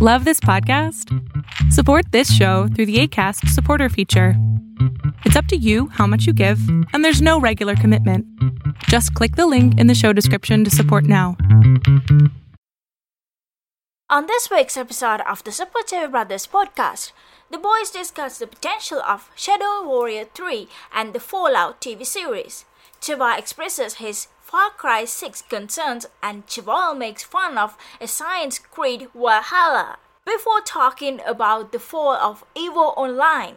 Love this podcast? Support this show through the ACAST supporter feature. It's up to you how much you give, and there's no regular commitment. Just click the link in the show description to support now. On this week's episode of the Super TV Brothers podcast, the boys discuss the potential of Shadow Warrior 3 and the Fallout TV series. Chiba expresses his Far Cry 6 concerns and Chival makes fun of Assassin's Creed Valhalla before talking about the fall of EVO Online.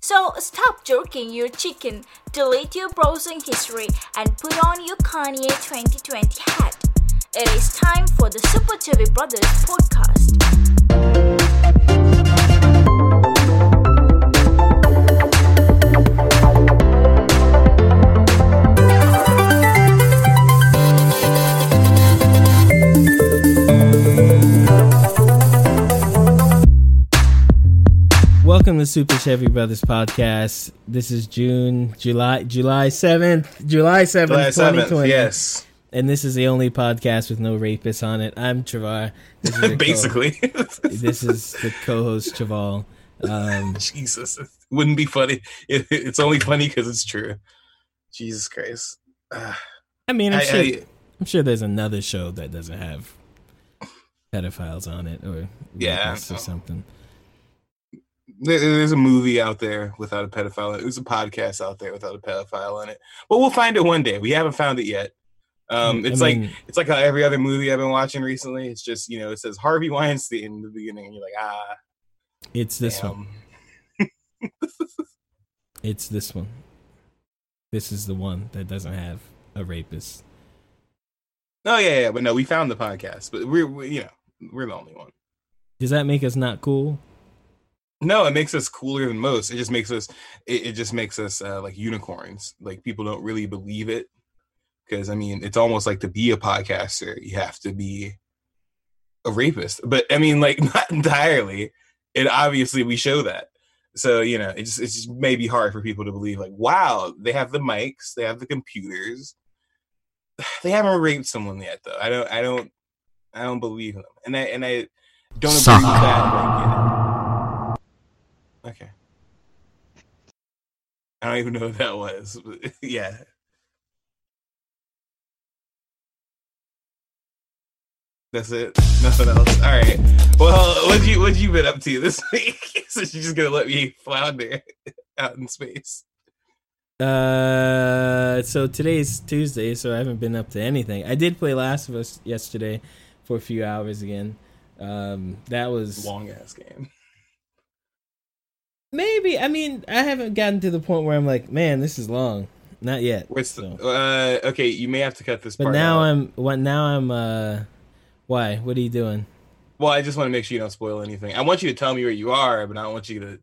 So stop jerking your chicken, delete your browsing history, and put on your Kanye 2020 hat. It is time for the Super TV Brothers podcast. Welcome to Super Chevy Brothers podcast. This is June, July, July seventh, July seventh, July 7th, twenty. yes. and this is the only podcast with no rapists on it. I'm Travar. Basically. this is the co-host Chaval. Um, Jesus. It wouldn't be funny. It, it's only funny because it's true. Jesus Christ. Ah, I mean, I'm I- sure, I- I'm sure there's another show that doesn't have pedophiles on it or Yeah, or something. There- there's a movie out there without a pedophile. There's a podcast out there without a pedophile in it. But we'll find it one day. We haven't found it yet. Um, I it's like it's like how every other movie I've been watching recently. It's just you know it says Harvey Weinstein in the beginning, and you're like ah, it's this one. It's this one. This is the one that doesn't have a rapist. Oh yeah, yeah, but no, we found the podcast, but we're we, you know we're the only one. Does that make us not cool? No, it makes us cooler than most. It just makes us it, it just makes us uh, like unicorns. Like people don't really believe it because I mean it's almost like to be a podcaster you have to be a rapist. But I mean like not entirely. And obviously we show that. So you know it just it's just maybe hard for people to believe like wow they have the mics they have the computers they haven't raped someone yet though. I don't I don't I don't believe them and I and I don't agree with that. Like, you know. Okay. I don't even know what that was. yeah. That's it. Nothing else. All right. Well, what you what you been up to this week? so you're just gonna let me flounder out in space. Uh, so today's Tuesday, so I haven't been up to anything. I did play Last of Us yesterday for a few hours again. Um, that was Long ass game. Maybe. I mean, I haven't gotten to the point where I'm like, man, this is long. Not yet. So. the, uh okay, you may have to cut this But part now out. I'm. What now? I'm. Uh, why? What are you doing? Well, I just want to make sure you don't spoil anything. I want you to tell me where you are, but I don't want you to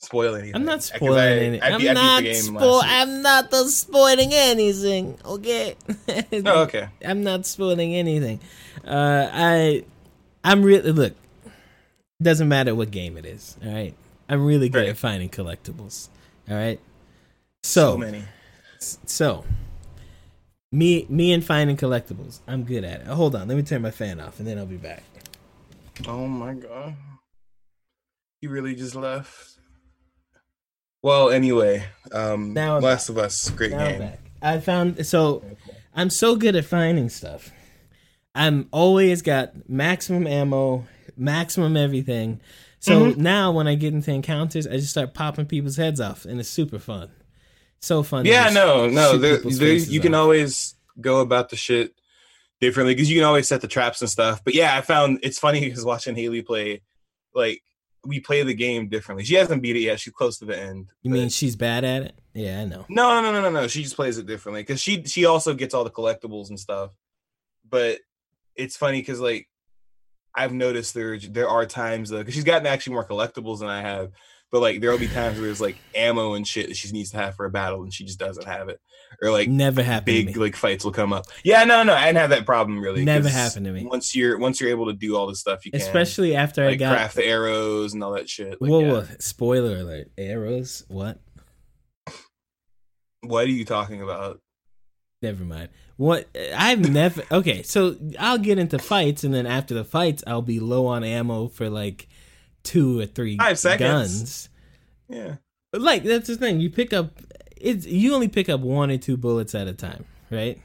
spoil anything. I'm not spoiling I- anything. I I'm I beat not game spoil. last week. I'm not the spoiling anything. Okay. Oh, okay. I'm not spoiling anything. Uh, I, I'm really look. Doesn't matter what game it is. All right. I'm really good Right. at finding collectibles. All right. So So, many. so, me, me and finding collectibles. I'm good at it. Hold on. Let me turn my fan off, and then I'll be back. Oh my god. He really just left. Well, anyway, um Now I'm Last of Us, great Now game. back. I found so I'm so good at finding stuff. I'm always got maximum ammo, maximum everything. So Mm-hmm. now when I get into encounters, I just start popping people's heads off, and it's super fun. So fun. Yeah, no, no. There, there, you can off. always go about the shit differently because you can always set the traps and stuff. But yeah, I found it's funny because watching Haley play, like we play the game differently. She hasn't beat it yet. She's close to the end. You mean she's bad at it? Yeah, I know. No, no, no, no, no. She just plays it differently because she she also gets all the collectibles and stuff. But it's funny because like I've noticed there there are times though because she's gotten actually more collectibles than I have. But like there'll be times where there's like ammo and shit that she needs to have for a battle and she just doesn't have it, or like Never happened big to me. like fights will come up. Yeah, no, no, I didn't have that problem really. Never happened to me. Once you're once you're able to do all this stuff, you can Especially after I got craft the arrows and all that shit. Like, whoa, yeah. whoa, spoiler alert. Arrows? What? What are you talking about? Never mind. What I've never okay, so I'll get into fights and then after the fights I'll be low on ammo for like two or three Five seconds. guns. Yeah. Like that's the thing. You pick up it's you only pick up one or two bullets at a time, right?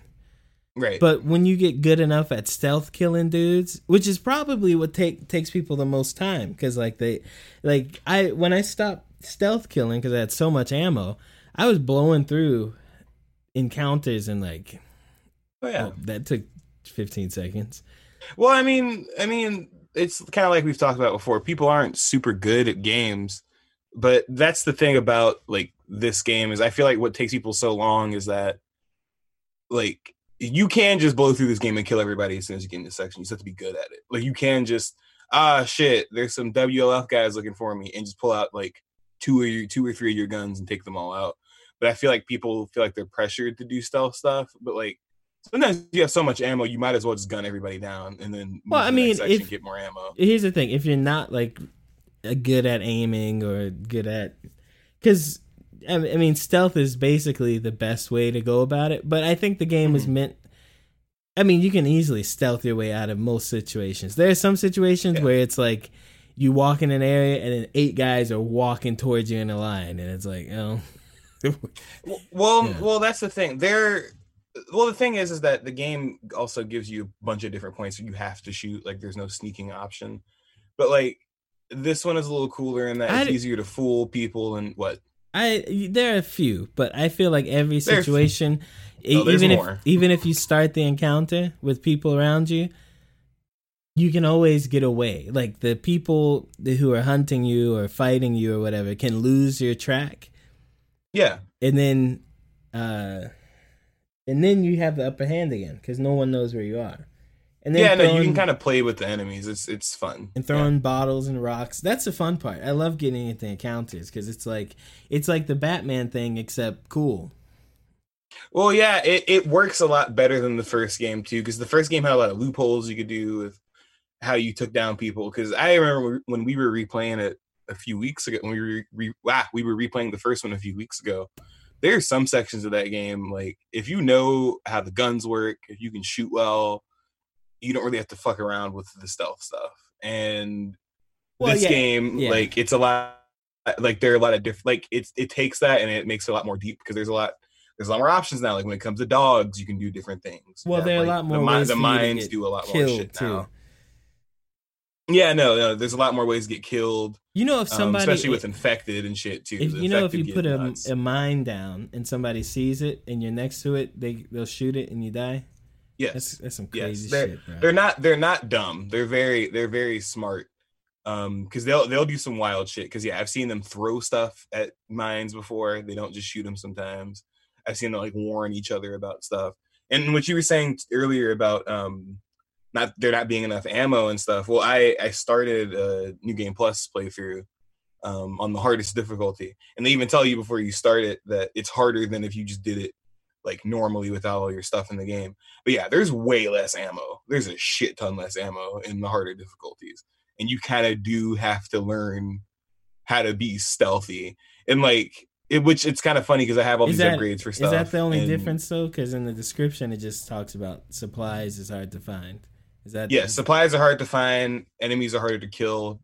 Right. But when you get good enough at stealth killing dudes, which is probably what take takes people the most time, because like they, like I when I stopped stealth killing because I had so much ammo, I was blowing through encounters and like oh yeah. oh, that took fifteen seconds. Well, I mean, I mean, it's kind of like we've talked about before. People aren't super good at games, but that's the thing about like this game is I feel like what takes people so long is that like you can just blow through this game and kill everybody as soon as you get into section. You just have to be good at it. Like you can just ah shit, there's some WLF guys looking for me, and just pull out like two or your, two or three of your guns and take them all out. But I feel like people feel like they're pressured to do stealth stuff, but like sometimes you have so much ammo, you might as well just gun everybody down and then move Well, I mean, if- get more ammo. Here's the thing: if you're not like good at aiming or good at, because I I mean, stealth is basically the best way to go about it. But I think the game was Mhm. meant. I mean, you can easily stealth your way out of most situations. There are some situations Yeah. where it's like you walk in an area and then eight guys are walking towards you in a line, and it's like, oh, Well, well, Yeah. well, that's the thing. There, well, the thing is, is that the game also gives you a bunch of different points that you have to shoot. Like, there's no sneaking option. But like, this one is a little cooler in that it's I- easier to fool people and what. I there are a few, but I feel like every situation, there's even if more. even if you start the encounter with people around you, you can always get away. Like the people who are hunting you or fighting you or whatever can lose your track, Yeah, and then, uh, and then you have the upper hand again because no one knows where you are. And then yeah. No, you can kind of play with the enemies. It's it's fun. and throwing bottles and rocks. That's the fun part. I love getting into encounters because it's like it's like the Batman thing except cool. Well, yeah, it, it works a lot better than the first game too, because the first game had a lot of loopholes you could do with how you took down people. Because I remember when we were replaying it a few weeks ago, when we were re, wow, ah, we were replaying the first one a few weeks ago. There's some sections of that game like if you know how the guns work, if you can shoot well, you don't really have to fuck around with the stealth stuff. And Well, this yeah, game, yeah. like it's a lot like there are a lot of different like it's it takes that and it makes it a lot more deep because there's a lot there's a lot more options now. Like when it comes to dogs, you can do different things. Well, You there are a lot more The, ways the mines do a lot more shit too. now. Yeah, no, no. There's a lot more ways to get killed, You know, if um, somebody, especially with infected and shit too. if you know, if you put a, a mine down and somebody sees it and you're next to it, they they'll shoot it and you die. yes, That's that's some Yes, crazy they're- shit, bro. they're not they're not dumb. They're very they're very smart. Um, because they'll they'll do some wild shit. Because yeah, I've seen them throw stuff at mines before. They don't just shoot them sometimes. I've seen them like warn each other about stuff. And what you were saying earlier about um, not there not being enough ammo and stuff. Well, I I started a new game plus playthrough um on the hardest difficulty, and they even tell you before you start it that it's harder than if you just did it like normally without all your stuff in the game. But yeah, there's way less ammo. There's a shit ton less ammo in the harder difficulties. And you kind of do have to learn how to be stealthy. And like it, which it's kind of funny because I have all Is these that- upgrades for stuff. Is that the only difference though? Because in the description it just talks about supplies is hard to find. Is that Yeah, supplies are hard to find, enemies are harder to kill.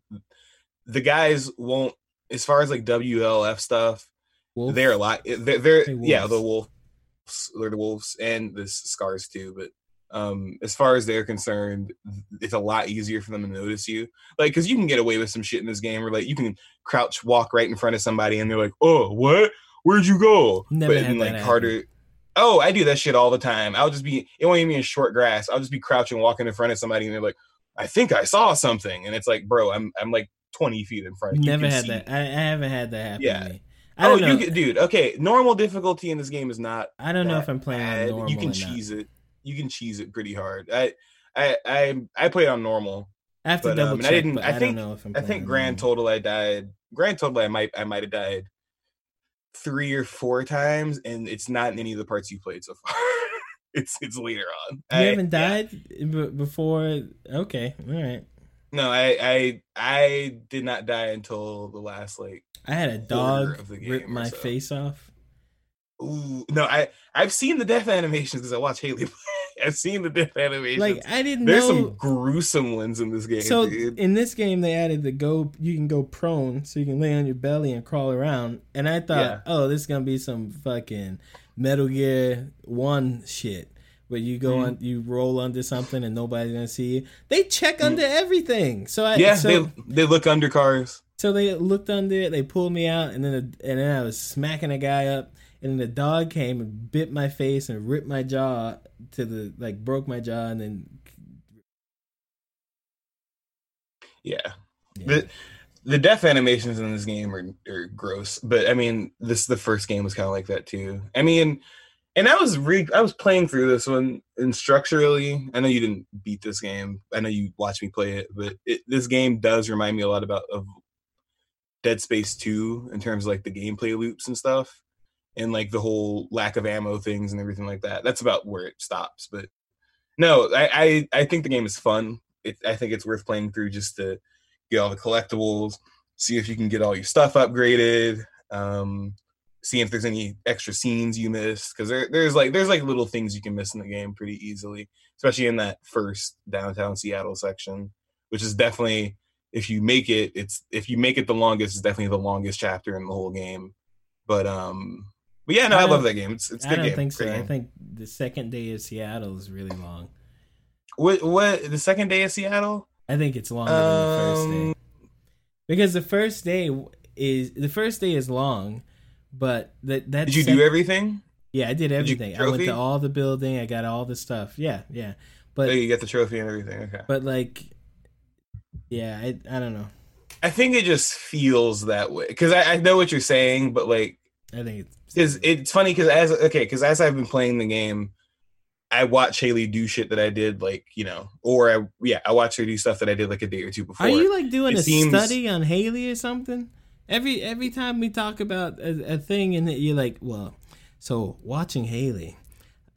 The guys won't as far as like WLF stuff, Wolf? they're a lot they're, they're Say yeah, the wolves. they're the wolves and the scars too, but um as far as they're concerned it's a lot easier for them to notice you like because you can get away with some shit in this game where like you can crouch walk right in front of somebody and they're like oh what where'd you go Never but in like harder oh i do that shit all the time i'll just be it won't even be in short grass i'll just be crouching walking in front of somebody and they're like i think i saw something and it's like bro i'm i'm like 20 feet in front of you Never had see that. I, I haven't had that happen Yeah. to me. I oh you dude okay normal difficulty in this game is not I don't know if I'm playing bad. on normal. You can or not. cheese it. You can cheese it pretty hard. I I I I played on normal. I have to but, double um, and I didn't- I I, think- don't know if I'm. I think grand normal. total I died. Grand total I might I might have died three or four times, and it's not in any of the parts you played so far. it's it's later on. You I- haven't yeah. died b- before. Okay, all right. No, I I I did not die until the last like I had a dog of the game rip my so. face off. Ooh, no, I I've seen the death animations because I watch Haley. play. I've seen the death animations. Like I didn't There's know. some gruesome ones in this game. so dude. in this game, they added the go. You can go prone, so you can lay on your belly and crawl around. And I thought, Yeah. oh, this is gonna be some fucking Metal Gear One shit. Where you go Mm. on, you roll under something and nobody's gonna see you. They check under everything. So I Mm. yeah, so, they they look under cars. So they looked under it, they pulled me out, and then the, and then I was smacking a guy up, and then the dog came and bit my face and ripped my jaw to the like broke my jaw, and then Yeah. yeah. The the death animations in this game are, are gross, but I mean, this the first game was kind of like that too. I mean, and I was re I was playing through this one, and structurally, I know you didn't beat this game. I know you watched me play it, but it, this game does remind me a lot about of Dead Space Two in terms of like the gameplay loops and stuff, and like the whole lack of ammo things and everything like that. That's about where it stops. But no, I I, I think the game is fun. It, I think it's worth playing through just to get all the collectibles, see if you can get all your stuff upgraded, um, see if there's any extra scenes you missed because there, there's like there's like little things you can miss in the game pretty easily, especially in that first downtown Seattle section, which is definitely if you make it, it's if you make it the longest, it's definitely the longest chapter in the whole game. But um, but yeah, no, I I, love that game. It's it's a I good don't game. think so. Great I game. think the second day of Seattle is really long. What what the second day of Seattle? I think it's longer than the first day Um, because the first day is the first day is long, but that that Did you do everything? Yeah, I did everything. I went to all the building. I got all the stuff. Yeah, yeah. Oh, But you get the trophy and everything. Okay. but like, yeah, I I don't know. I think it just feels that way because I, I know what you're saying, but like, I think it's because it's funny because as okay, because as I've been playing the game, I watch Haley do shit that I did like you know, or I yeah, I watch her do stuff that I did like a day or two before. Are you like doing It a seems- study on Haley or something? Every every time we talk about a, a thing and you're like, well, so watching Haley,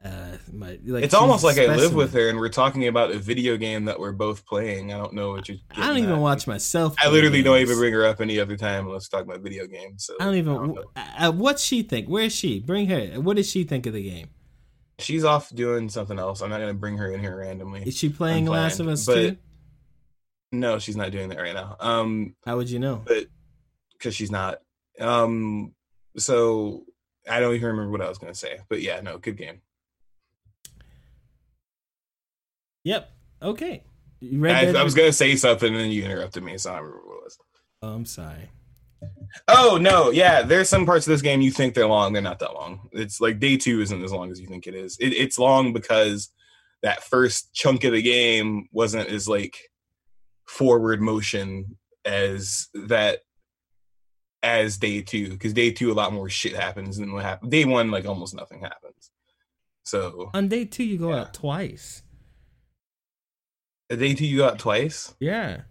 uh, my like it's almost like I live with her and we're talking about a video game that we're both playing. I don't know what you're. I don't even at. watch myself. I literally don't even bring her up any other time unless talking about video games. So I don't even. know. uh, what's she think? Where's she? Bring her. What does she think of the game? She's off doing something else. I'm not gonna bring her in here randomly. Is she playing Last of Us too? No, she's not doing that right now. Um, How would you know? but because she's not. Um, so I don't even remember what I was gonna say. But yeah, no, good game. Yep. Okay. I. I was gonna say something and then you interrupted me, so I remember what it was. Oh, I'm sorry. Oh no, yeah, there's some parts of this game you think they're long, they're not that long. It's like day two isn't as long as you think it is. It, it's long because that first chunk of the game wasn't as like forward motion as that as day two because day two a lot more shit happens than what happened. Day one like almost nothing happens. So On day two, you go Yeah. out twice. Day two you go out twice. Yeah.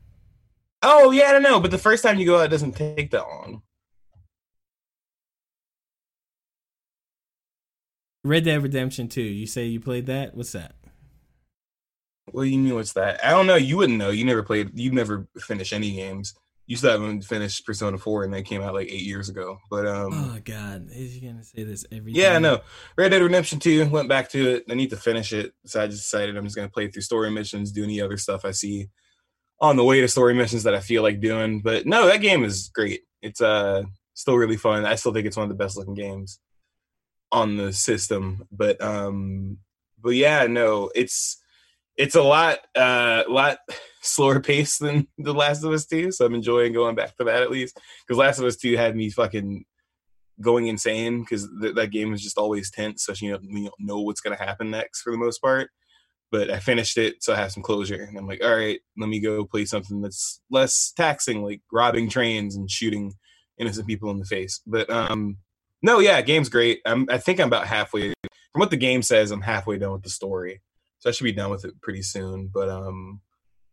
Oh yeah, I don't know, but the first time you go out it doesn't take that long. Red Dead Redemption 2. You say you played that? What's that? What do you mean? What's that? I don't know. You wouldn't know. You never played. You never finished any games. You still haven't finished Persona Four, and that came out like eight years ago. But um, oh God, is he gonna say this every? yeah, time? no. Red Dead Redemption Two went back to it. I need to finish it, so I just decided I'm just gonna play through story missions, do any other stuff I see on the way to story missions that I feel like doing. But no, that game is great. It's uh still really fun. I still think it's one of the best looking games on the system. But um, but yeah, no, it's it's a lot uh lot slower pace than The Last of Us 2, so I'm enjoying going back to that at least. Because Last of Us 2 had me fucking going insane because th- that game is just always tense, So you know, you don't know what's gonna happen next for the most part. But I finished it, so I have some closure, and I'm like, all right, let me go play something that's less taxing, like robbing trains and shooting innocent people in the face. But um, no, yeah, game's great. I'm, I think I'm about halfway. From what the game says, I'm halfway done with the story, so I should be done with it pretty soon. But um,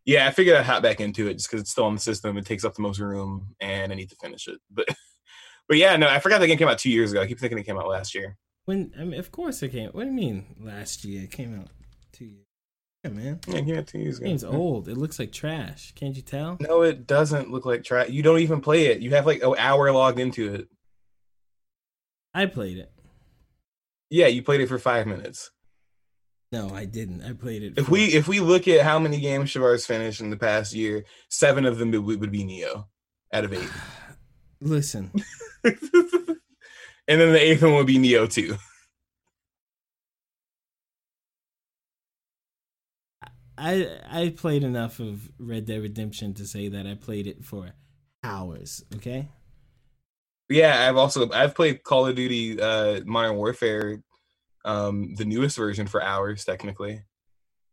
yeah, I figured I'd hop back into it just because it's still on the system. It takes up the most room, and I need to finish it. But but yeah, no, I forgot the game came out two years ago. I keep thinking it came out last year. When I mean, of course it came. What do you mean? Last year it came out two years. Yeah, man. Yeah, it came out two years ago. Game's old. It looks like trash. Can't you tell? No, it doesn't look like trash. You don't even play it. You have like an hour logged into it. I played it. Yeah, you played it for five minutes. No, I didn't. I played it. If we if we look at how many games Shavar's finished in the past year, seven of them would, would be Nioh out of eight, listen, and then the eighth one would be Nioh two. I I played enough of Red Dead Redemption to say that I played it for hours. Okay. Yeah, I've also I've played Call of Duty uh, Modern Warfare, um, the newest version for hours technically.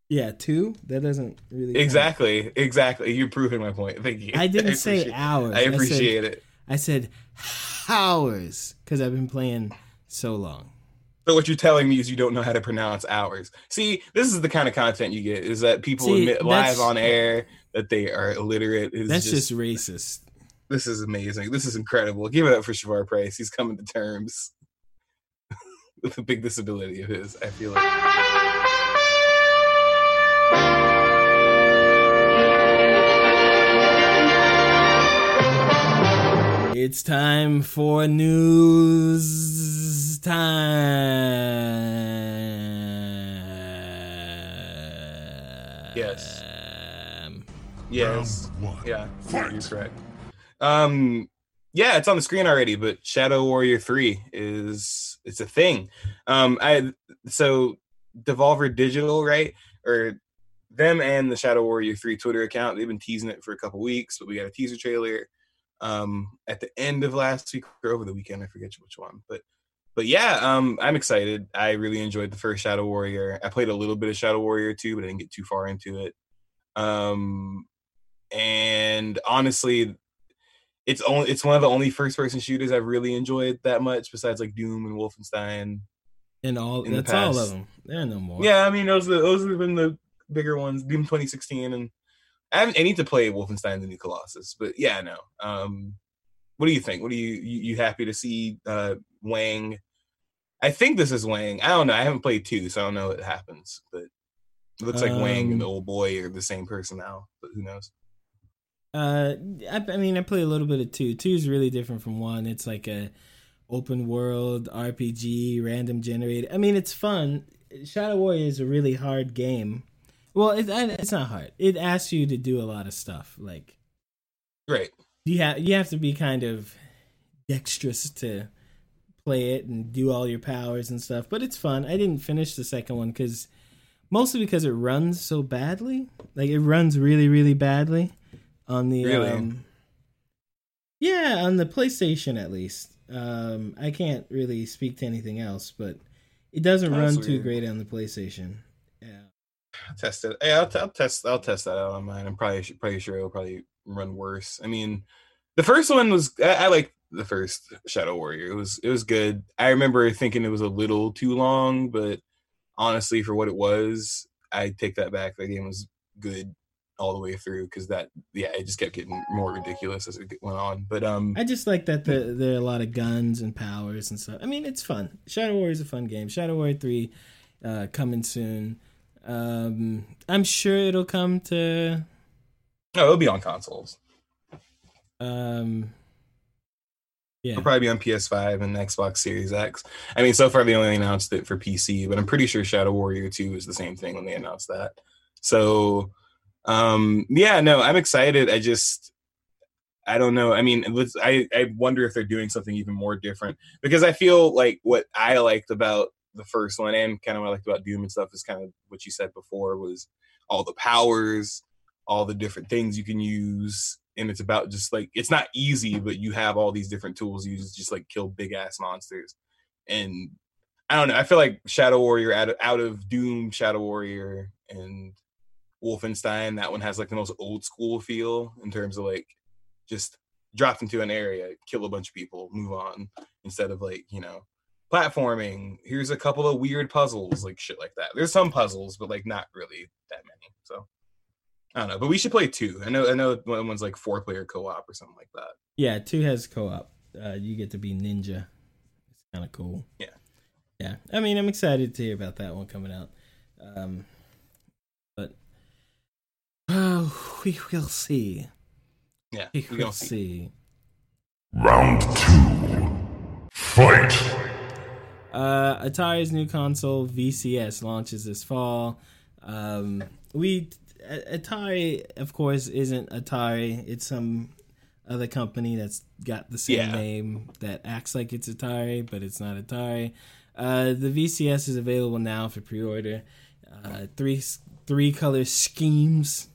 Yeah, two. That doesn't really count. Exactly, exactly. You're proving my point. Thank you. I didn't say hours. I said- appreciate it. I said hours because I've been playing so long. So what you're telling me is you don't know how to pronounce hours. See, this is the kind of content you get: is that people See, admit live on air that they are illiterate. It's That's just, just, racist. this is amazing. This is incredible. Give it up for Shavar Price. He's coming to terms with a big disability of his. I feel like. It's time for news time. Yes. Yes. Yeah, Fight. you're correct. Um, yeah, it's on the screen already, but Shadow Warrior Three is it's a thing. Um, I so Devolver Digital, right, or them and the Shadow Warrior Three Twitter account, they've been teasing it for a couple weeks, but we got a teaser trailer um at the end of last week or over the weekend. I forget which one, but but yeah, um, I'm excited. I really enjoyed the first Shadow Warrior. I played a little bit of Shadow Warrior too, but I didn't get too far into it. Um, and honestly, it's only it's one of the only first person shooters I've really enjoyed that much, besides like Doom and Wolfenstein. And all In the that's all of them. There are no more. Yeah, I mean those are, those have been the bigger ones. Doom 2016, and I haven't I need to play Wolfenstein: The New Colossus, but yeah, no. Um, what do you think? What do you you, you happy to see uh Wang? I think this is Wang. I don't know. I haven't played two, so I don't know what happens, but it looks like Wang and the Um, old boy are the same person now, but who knows? Uh, I, I mean, I play a little bit of two. Two is really different from one. It's like a open world RPG, random generated. I mean, it's fun. Shadow Warrior is a really hard game. Well, it, it's not hard. It asks you to do a lot of stuff. Like Great. you have you have to be kind of dexterous to play it and do all your powers and stuff. But it's fun. I didn't finish the second one because mostly because it runs so badly. Like it runs really, really badly on the Really? um yeah on the PlayStation at least. Um, I can't really speak to anything else, but it doesn't That's run too great on the PlayStation. Yeah. I'll test it. Yeah, I'll, t- I'll test. I'll test that out on mine. I'm probably probably sure it'll probably run worse. I mean, the first one was I, I like the first Shadow Warrior. It was it was good. I remember thinking it was a little too long, but honestly, for what it was, I take that back. The game was good all the way through because that yeah, it just kept getting more ridiculous as it went on. But um, I just like that the, there are a lot of guns and powers and stuff. I mean, it's fun. Shadow Warrior is a fun game. Shadow Warrior 3 uh, coming soon. Um, I'm sure it'll come to. no, it'll be on consoles. Um, yeah. It'll probably be on PS5 and Xbox Series X. I mean, so far they only announced it for PC, but I'm pretty sure Shadow Warrior 2 is the same thing when they announced that. So, um, yeah, no, I'm excited. I just, I don't know. I mean, I, I wonder if they're doing something even more different because I feel like what I liked about the first one and kind of what I liked about Doom and stuff is kind of what you said before was all the powers, all the different things you can use. And it's about just like it's not easy, but you have all these different tools you to just like kill big ass monsters. And I don't know. I feel like Shadow Warrior out of, out of Doom, Shadow Warrior, and Wolfenstein, that one has like the most old school feel in terms of like just drop into an area, kill a bunch of people, move on, instead of like, you know, platforming. Here's a couple of weird puzzles, like shit like that. There's some puzzles, but like not really that many. So I don't know. But we should play two. I know I know one one's like four player co op or something like that. Yeah, 2 has co op. Uh, you get to be ninja. It's kind of cool. Yeah. Yeah. I mean, I'm excited to hear about that one coming out. Um, oh, we will see. Yeah. We We will see. see. Round two. Fight. Uh, Atari's new console VCS launches this fall. Um, we Atari, of course, isn't Atari. It's some other company that's got the same Yeah. name that acts like it's Atari, but it's not Atari. Uh, the VCS is available now for pre-order. Uh, three three color schemes: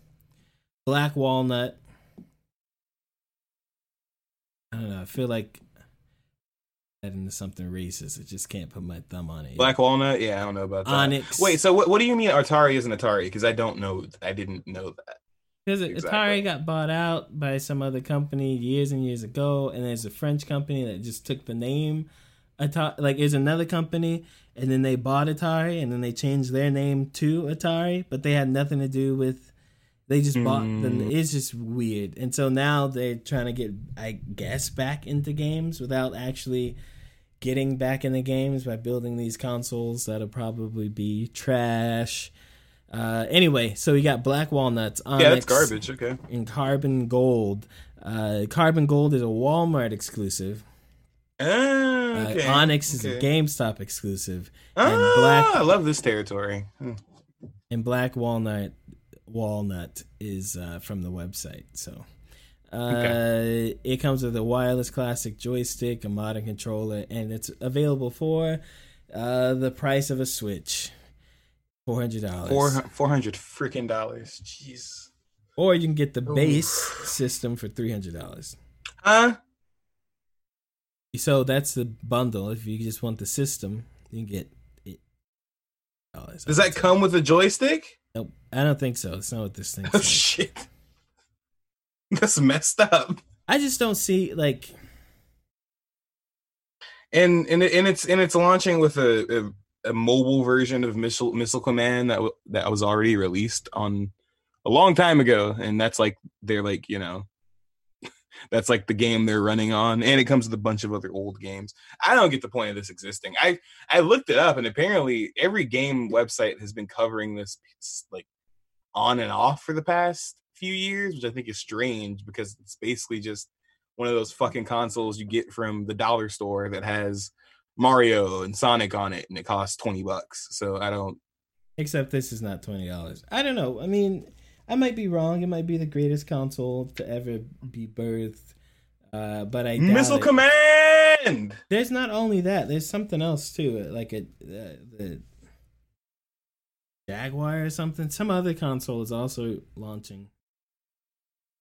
black walnut. I don't know. I feel like that into something racist. I just can't put my thumb on it. yet. Black Walnut. Yeah, I don't know about that. Onyx. Wait, so what? What do you mean Atari isn't Atari? Because I don't know. I didn't know that. Because Exactly. Atari got bought out by some other company years and years ago, and there's a French company that just took the name Atari. Like, is another company, and then they bought Atari, and then they changed their name to Atari, but they had nothing to do with. They just bought the. Mm. It's just weird, and so now they're trying to get, I guess, back into games without actually getting back in the games by building these consoles that'll probably be trash. Uh, anyway, so we got Black Walnuts. yeah, that's garbage. Okay. and Carbon Gold. Uh, Carbon Gold is a Walmart exclusive. Ah, Uh, okay. Onyx is a. GameStop exclusive, Ah, and Black I love this territory. Hmm. and Black Walnut Walnut is uh, from the website. So uh, it comes with a wireless classic joystick, a modern controller, and it's available for uh, the price of a Switch, four hundred dollars. Four four hundred freaking dollars. Jeez. or you can get the base system for three hundred dollars. Huh? So that's the bundle. If you just want the system, you can get it. Does that come with a joystick? I don't think so. It's not what this thing Oh says. shit. That's messed up. I just don't see like And and it, and it's and it's launching with a a, a mobile version of Missile Missile Command that w- that was already released on a long time ago, and that's like they're like you know. That's like the game they're running on, and it comes with a bunch of other old games. I don't get the point of this existing. I I looked it up, and apparently every game website has been covering this like on and off for the past few years, which I think is strange because it's basically just one of those fucking consoles you get from the dollar store that has Mario and Sonic on it, and it costs twenty bucks. So I don't. Except this is not twenty dollars. I don't know. I mean, I might be wrong. It might be the greatest console to ever be birthed. Uh, but I Missile it. Command. There's not only that. There's something else too. Like a uh, the Jaguar or something. Some other console is also launching.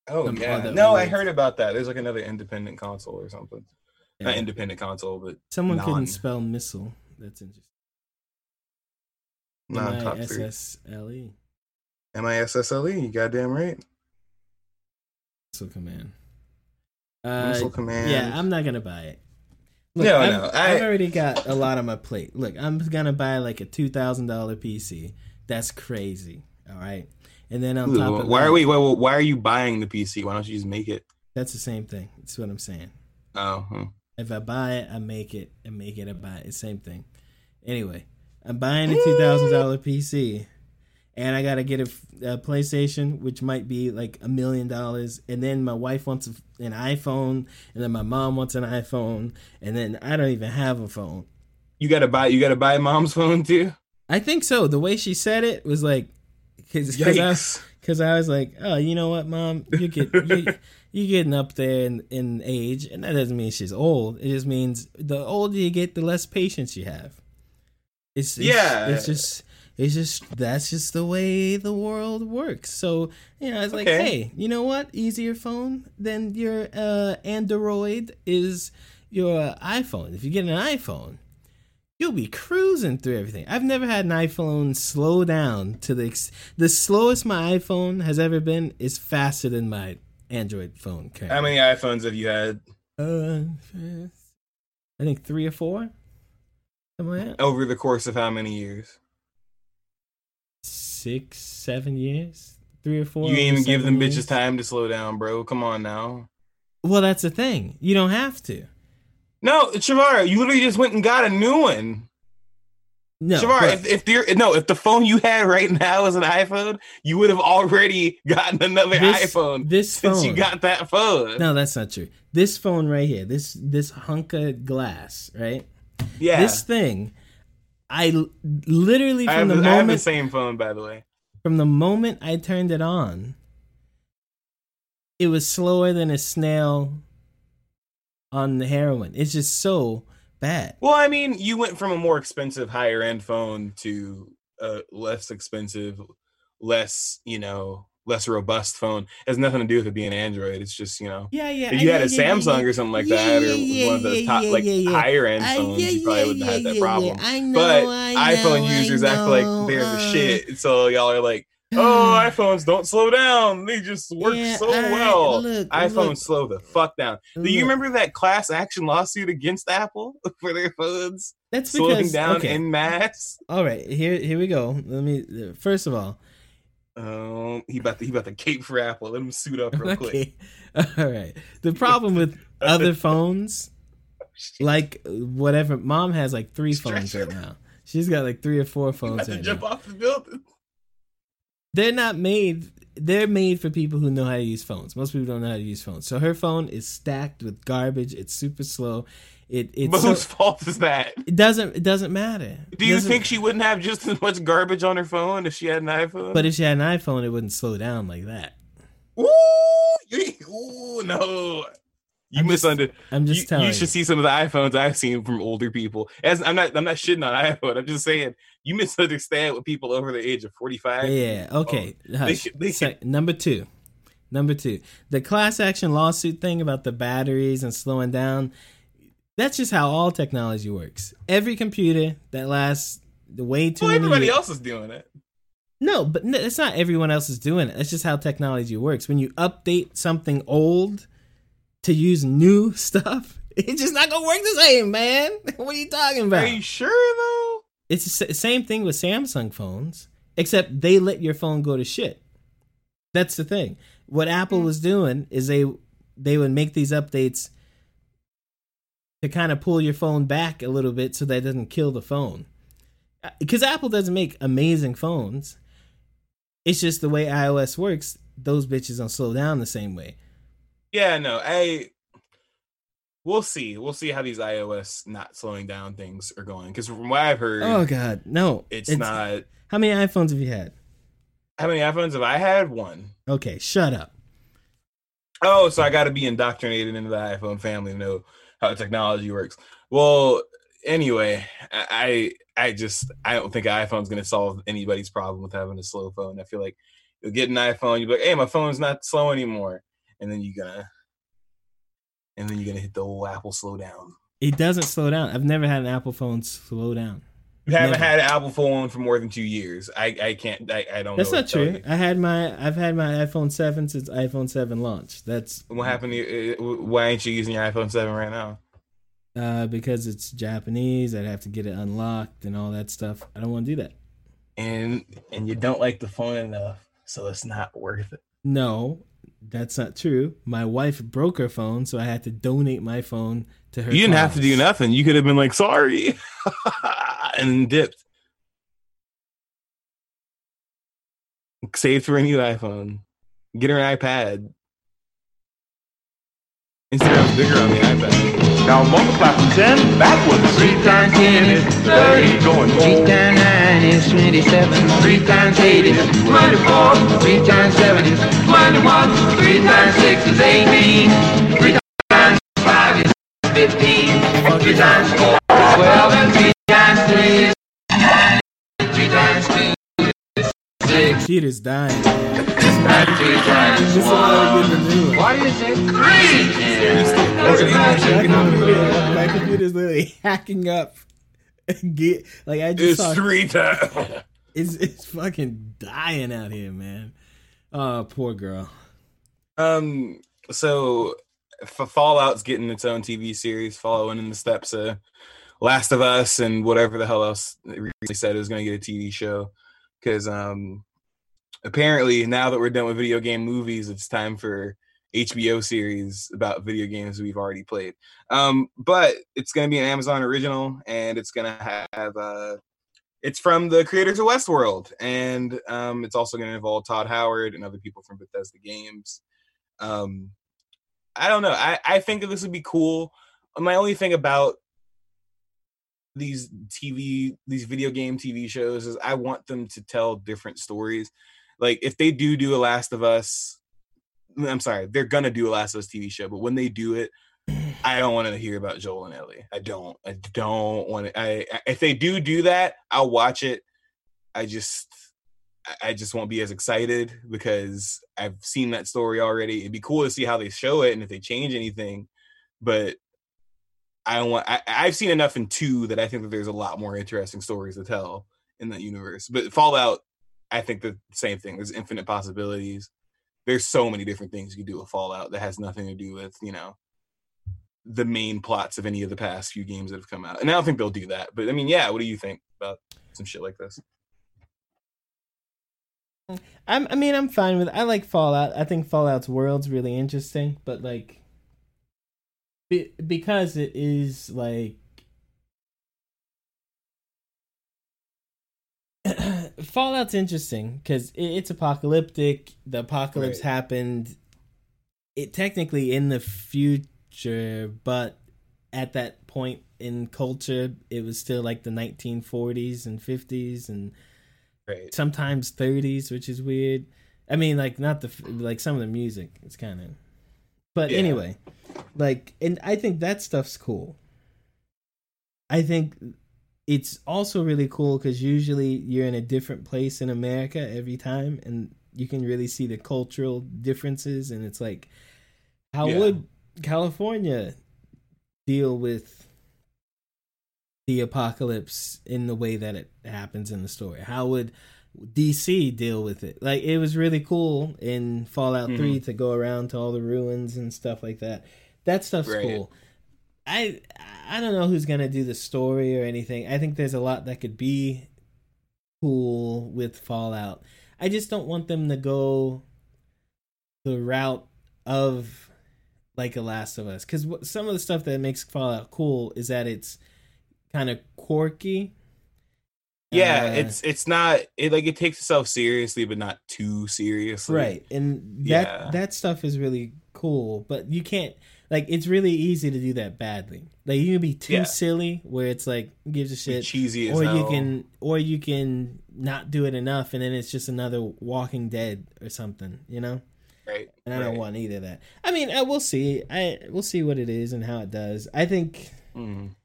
Oh Some yeah. No, I heard about that. There's like another independent console or something. Not independent console, but Someone non- couldn't spell missile. That's interesting. non top M I three. S S L E. M I S S L E. You goddamn right. Missile command. Uh, Missile Command. Yeah, I'm not gonna buy it. No, I've, no, I- I've already got a lot on my plate. Look, I'm gonna buy like a two thousand dollar PC. That's crazy. All right, and then on Ooh, top of why that, are we? Why, why are you buying the PC? Why don't you just make it? That's the same thing. That's what I'm saying. Oh, hmm. If I buy it, I make it, and make it, I buy it. It's the same thing. Anyway, I'm buying a two thousand dollar PC, and I gotta get a, a PlayStation, which might be like a million dollars, and then my wife wants a, an iPhone, and then my mom wants an iPhone, and then I don't even have a phone. you gotta buy. You gotta buy mom's phone too. I think so. The way she said it was like, because I, I was like, oh, you know what, mom, you get you, you're getting up there in, in age, and that doesn't mean she's old. It just means the older you get, the less patience you have. It's, it's Yeah. It's just it's just that's just the way the world works. So you know, it's like, Okay. hey, you know what? Easier phone than your uh, Android is your iPhone. If you get an iPhone, you'll be cruising through everything. I've never had an iPhone slow down to the ex- the slowest my iPhone has ever been is faster than my Android phone. Currently. How many iPhones have you had Uh, I think three or four. Like over the course of how many years? Six, seven years, three or four. you ain't even give them seven bitches time to slow down, bro. Come on now. Well, that's the thing. You don't have to. No, Shavara, you literally just went and got a new one. No, Shavara, if, if you're no, if the phone you had right now was an iPhone, you would have already gotten another This- iPhone this since you got that phone. No, that's not true. This phone right here, this this hunk of glass, right? Yeah, This thing, I literally I from have, the the, I have the same phone, by the way. from the moment I turned it on, it was slower than a snail on the heroin. It's just so bad. Well, I mean, you went from a more expensive, higher end phone to a less expensive, less you know, less robust phone. It has nothing to do with it being Android. It's just you know. Yeah, yeah. If you yeah, had a yeah, Samsung yeah. or something like Yeah, that, or one of the top, like higher end I- phones, yeah, you probably wouldn't have had that problem. I know, but I iPhone know, users I act like they're the uh, shit, so y'all are like, "Oh, iPhones don't slow down; they just work Yeah, so I- well." look, iPhones look. slow the fuck down. Do you remember that class action lawsuit against Apple for their phones That's because, slowing down okay. in mass? All right, here here we go. Let me first of all. Um, he about to he about to cape for Apple. Let him suit up real quick. All right. The problem with other phones, like whatever, mom has like three phones right now. She's got like three or four He phones about to right jump now. off the building. They're not made. They're made for people who know how to use phones. Most people don't know how to use phones. So her phone is stacked with garbage. It's super slow. It it's But so, whose fault is that? it doesn't it doesn't matter. Do you think she wouldn't have just as much garbage on her phone if she had an iPhone? But if she had an iPhone, it wouldn't slow down like that. Ooh, ooh, no. You I'm just- I'm just you, telling you You should see some of the iPhones I've seen from older people. As I'm not, I'm not shitting on iPhone. I'm just saying you misunderstand what people over the age of 45. Yeah. Okay. Oh, hush. should- they Se- number two. Number two. The class action lawsuit thing about the batteries and slowing down. That's just how all technology works. Every computer that lasts the way too Well, everybody years- else is doing it. No, but it's not everyone else is doing it. It's just how technology works. When you update something old to use new stuff, it's just not gonna work the same, man. What are you talking about? Are you sure though? It's the same thing with Samsung phones, except they let your phone go to shit. That's the thing. What Apple was doing is they they would make these updates to kind of pull your phone back a little bit so that it doesn't kill the phone. Uh, because Apple doesn't make amazing phones. It's just the way iOS works. Those bitches don't slow down the same way. Yeah, no. I. We'll see. We'll see how these iOS not slowing down things are going. Because from what I've heard, Oh God, no! it's, not. How many iPhones have you had? How many iPhones have I had? One. Okay, shut up. Oh, so I got to be indoctrinated into the iPhone family to know how technology works. Well, anyway, I I just I don't think an iPhone's going to solve anybody's problem with having a slow phone. I feel like you'll get an iPhone, you'll be like, "Hey, my phone's not slow anymore," and then you're gonna and then you're gonna hit the old Apple slow down. It doesn't slow down. I've never had an Apple phone slow down. You haven't Never. had an Apple phone for more than two years. I I can't. I, I don't. That's not what to tell true. I had my I've had my iPhone seven since iPhone seven launched. That's What happened? To you, uh, why ain't you using your iPhone seven right now? uh, because it's Japanese. I'd have to get it unlocked and all that stuff. I don't want to do that. And and you don't like the phone enough, so it's not worth it. No, that's not true. My wife broke her phone, so I had to donate my phone to her. You didn't have to do nothing. You could have been like, sorry, and dipped. Saved for a new iPhone. Get her an iPad. Instagram's bigger on the iPad. Now multiply from 10 backwards. 3 times 10 is 30. Going 3 times 9 is 27. 3 times 8 is 24. 3 times 7 is 21. 3 times 6 is 18. 3 times 5 is 15. 3 times 4 is 12. And 3 times 3 is 9. 3 times 2 is 6. Computer's dying. Man. And 3 times why we're 1. getting a new one. What is it? 3. My computer- computer's literally hacking up. Get like I just It's saw three times. it's it's fucking dying out here, man. Oh, poor girl. Um. So, F- Fallout's getting its own TV series, following in the steps of Last of Us and whatever the hell else they said it was going to get a TV show. Because um, apparently now that we're done with video game movies, it's time for HBO series about video games we've already played. Um, but it's going to be an Amazon original, and it's going to have uh, it's from the creators of Westworld, and um, it's also going to involve Todd Howard and other people from Bethesda Games. Um, I don't know. I, I think that this would be cool. My only thing about these TV, these video game TV shows is I want them to tell different stories. Like if they do do a Last of Us, I'm sorry, they're gonna do a Last of Us TV show, but when they do it, I don't want to hear about Joel and Ellie. I don't. I don't want to. I if they do do that, I'll watch it. I just I just won't be as excited because I've seen that story already. It'd be cool to see how they show it and if they change anything, but I don't want. I, I've seen enough in two that I think that there's a lot more interesting stories to tell in that universe. But Fallout, I think the same thing. There's infinite possibilities. There's so many different things you can do with Fallout that has nothing to do with you know the main plots of any of the past few games that have come out. And I don't think they'll do that. But I mean, yeah. What do you think about some shit like this? I'm, I mean, I'm fine with. I like Fallout. I think Fallout's world's really interesting, but like, be, because it is like Fallout's interesting because it, it's apocalyptic. The apocalypse Right. happened. It technically in the future, but at that point in culture, it was still like the 1940s and 50s and Right. sometimes 30s which is weird i mean like not the like some of the music it's kind of but Yeah. anyway like and i think that stuff's cool i think it's also really cool because usually you're in a different place in america every time and you can really see the cultural differences and it's like how Yeah. would california deal with the apocalypse in the way that it happens in the story? How would DC deal with it? Like it was really cool in Fallout Mhm. 3 to go around to all the ruins and stuff like that. That stuff's Right. cool. I I don't know who's going to do the story or anything. I think there's a lot that could be cool with Fallout. I just don't want them to go the route of like a Last of Us cuz some of the stuff that makes Fallout cool is that it's kind of quirky. Yeah, Uh, it's it's not it like it takes itself seriously, but not too seriously. right, and that Yeah. that stuff is really cool. But you can't like it's really easy to do that badly. Like you can be too Yeah. silly where it's like gives a Be shit, cheesy as or you can or you can not do it enough, and then it's just another Walking Dead or something. You know. right. And I don't want either of that. I mean, uh, we'll see. I we'll see what it is and how it does. I think Mhm.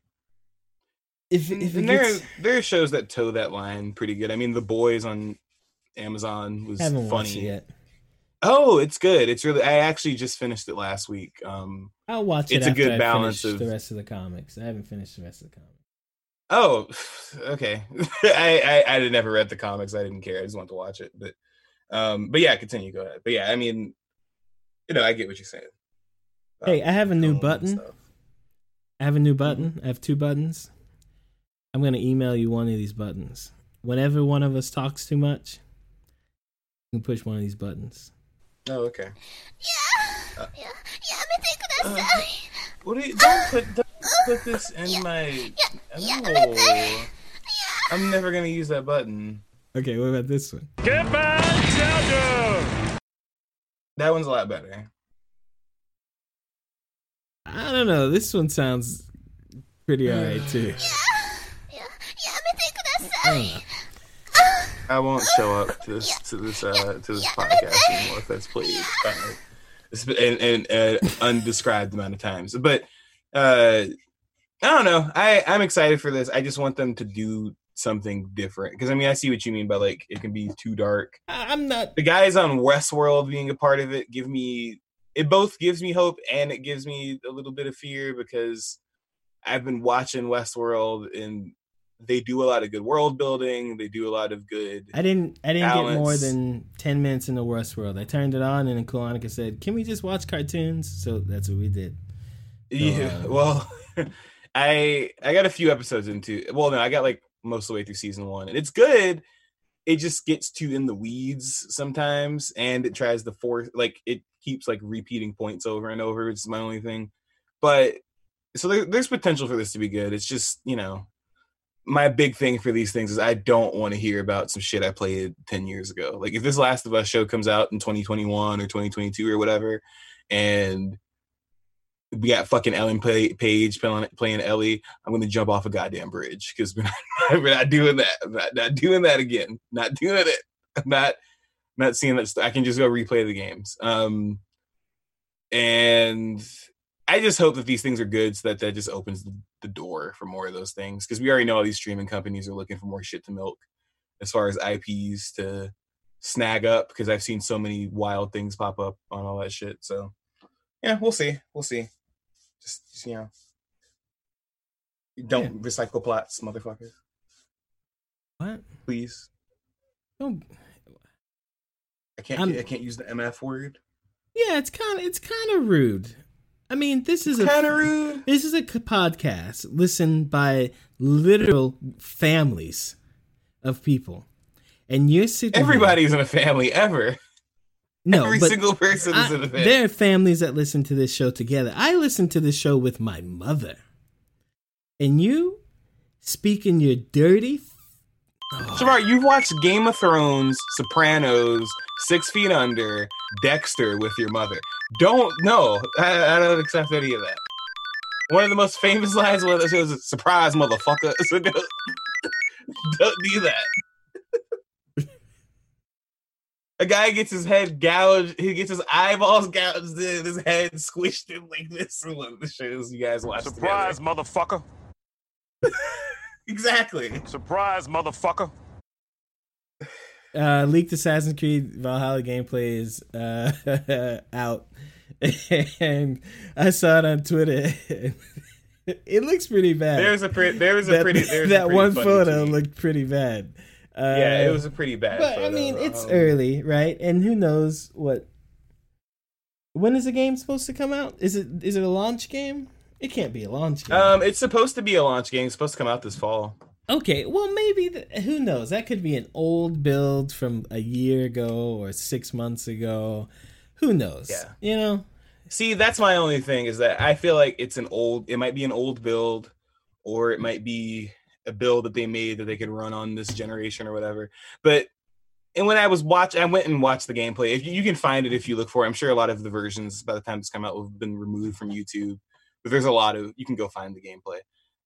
if if and there gets, there are shows that toe that line pretty good. I mean, The Boys on Amazon was haven't watched it funny. yet. Oh, it's good. It's really. I actually just finished it last week. Um. I'll watch it. It's a good I balance of- the rest of the comics. I haven't finished the rest of the comics. Oh, okay. I, I I had never read the comics. I didn't care. I just wanted to watch it. But um. But yeah, continue. Go ahead. But yeah, I mean, you know, I get what you're saying. Hey, I have a new button. I have a new button. I have two buttons. I'm gonna email you one of these buttons. Whenever one of us talks too much, you can push one of these buttons. Oh, okay. Yeah, uh, yeah, yeah, me take uh, What do you, don't put don't put this in my. No. I'm never gonna use that button. Okay, what about this one? Get back, Zelda! That one's a lot better. I don't know. This one sounds pretty alright too. Yeah, yeah, me take that I don't know. I won't show up to this to this uh to this podcast anymore if that's please. uh, it's been- and and uh, undescribed amount of times. But uh I don't know. I I'm excited for this. I just want them to do something different because I mean I see what you mean by like it can be too dark. I- I'm not. The guys on Westworld being a part of it give me it both gives me hope and it gives me a little bit of fear because I've been watching Westworld and they do a lot of good world building. They do a lot of good. I didn't. I didn't get more than ten minutes in the worst world. I turned it on, and then Kolonica said, "Can we just watch cartoons?" So that's what we did. Yeah, uh, well, I I got a few episodes into. Well, no, I got like most of the way through season one, and it's good. It just gets too in the weeds sometimes, and it tries to force like it keeps like repeating points over and over. Which is my only thing, but so there, there's potential for this to be good. It's just you know. My big thing for these things is I don't want to hear about some shit I played 10 years ago. Like if this Last of Us show comes out in 2021 or 2022 or whatever, and we got fucking Ellen Page playing, Ellie. I'm gonna jump off a goddamn bridge because we're we're not doing that. I'm not, not doing that again. Not doing it. I'm not not seeing that. st- I can just go replay the games. Um, and I just hope that these things are good, so that that just opens the, door for more of those things. Because we already know all these streaming companies are looking for more shit to milk, as far as IPs to snag up. Because I've seen so many wild things pop up on all that shit. So yeah, we'll see. We'll see. Just, just you know, don't recycle plots, motherfuckers. What? Please. Don't. I can't. I'm- I can't use the MF word. Yeah, it's kind of it's kind of rude. I mean, this is a. This is a podcast listened by literal families of people, and you're sitting. here- Everybody's in a family ever. no, Every single person is in a family. there are families that listen to this show together. I listen to this show with my mother, and you speaking your dirty. Shavar, you've watched Game of Thrones, Sopranos, Six Feet Under, Dexter with your mother. Don't no, I, I don't accept any of that. One of the most famous lines was it was "surprise, motherfucker." So don't, don't do that. A guy gets his head gouged. He gets his eyeballs gouged in, his head squished in like this. in One of the shows you guys watch. Surprise, together. motherfucker. Exactly. Surprise, motherfucker. Uh, leaked Assassin's Creed Valhalla gameplay is uh, out, and I saw it on Twitter. it looks pretty bad. There's a pretty. There was a that, pretty. There's a that pretty one funny photo tweet. looked pretty bad. Uh, Yeah, it was a pretty bad. But I mean, it's Um, early, right? And who knows what? When is the game supposed to come out? Is it is it a launch game? It can't be a launch game. Um, it's supposed to be a launch game. It's supposed to come out this fall. Okay, well maybe the, who knows? That could be an old build from a year ago or six months ago. Who knows? Yeah. you know. See, that's my only thing is that I feel like it's an old. It might be an old build, or it might be a build that they made that they could run on this generation or whatever. But and when I was watch, I went and watched the gameplay. If you, you can find it if you look for it, I'm sure a lot of the versions by the time it's come out will have been removed from YouTube. But there's a lot of you can go find the gameplay.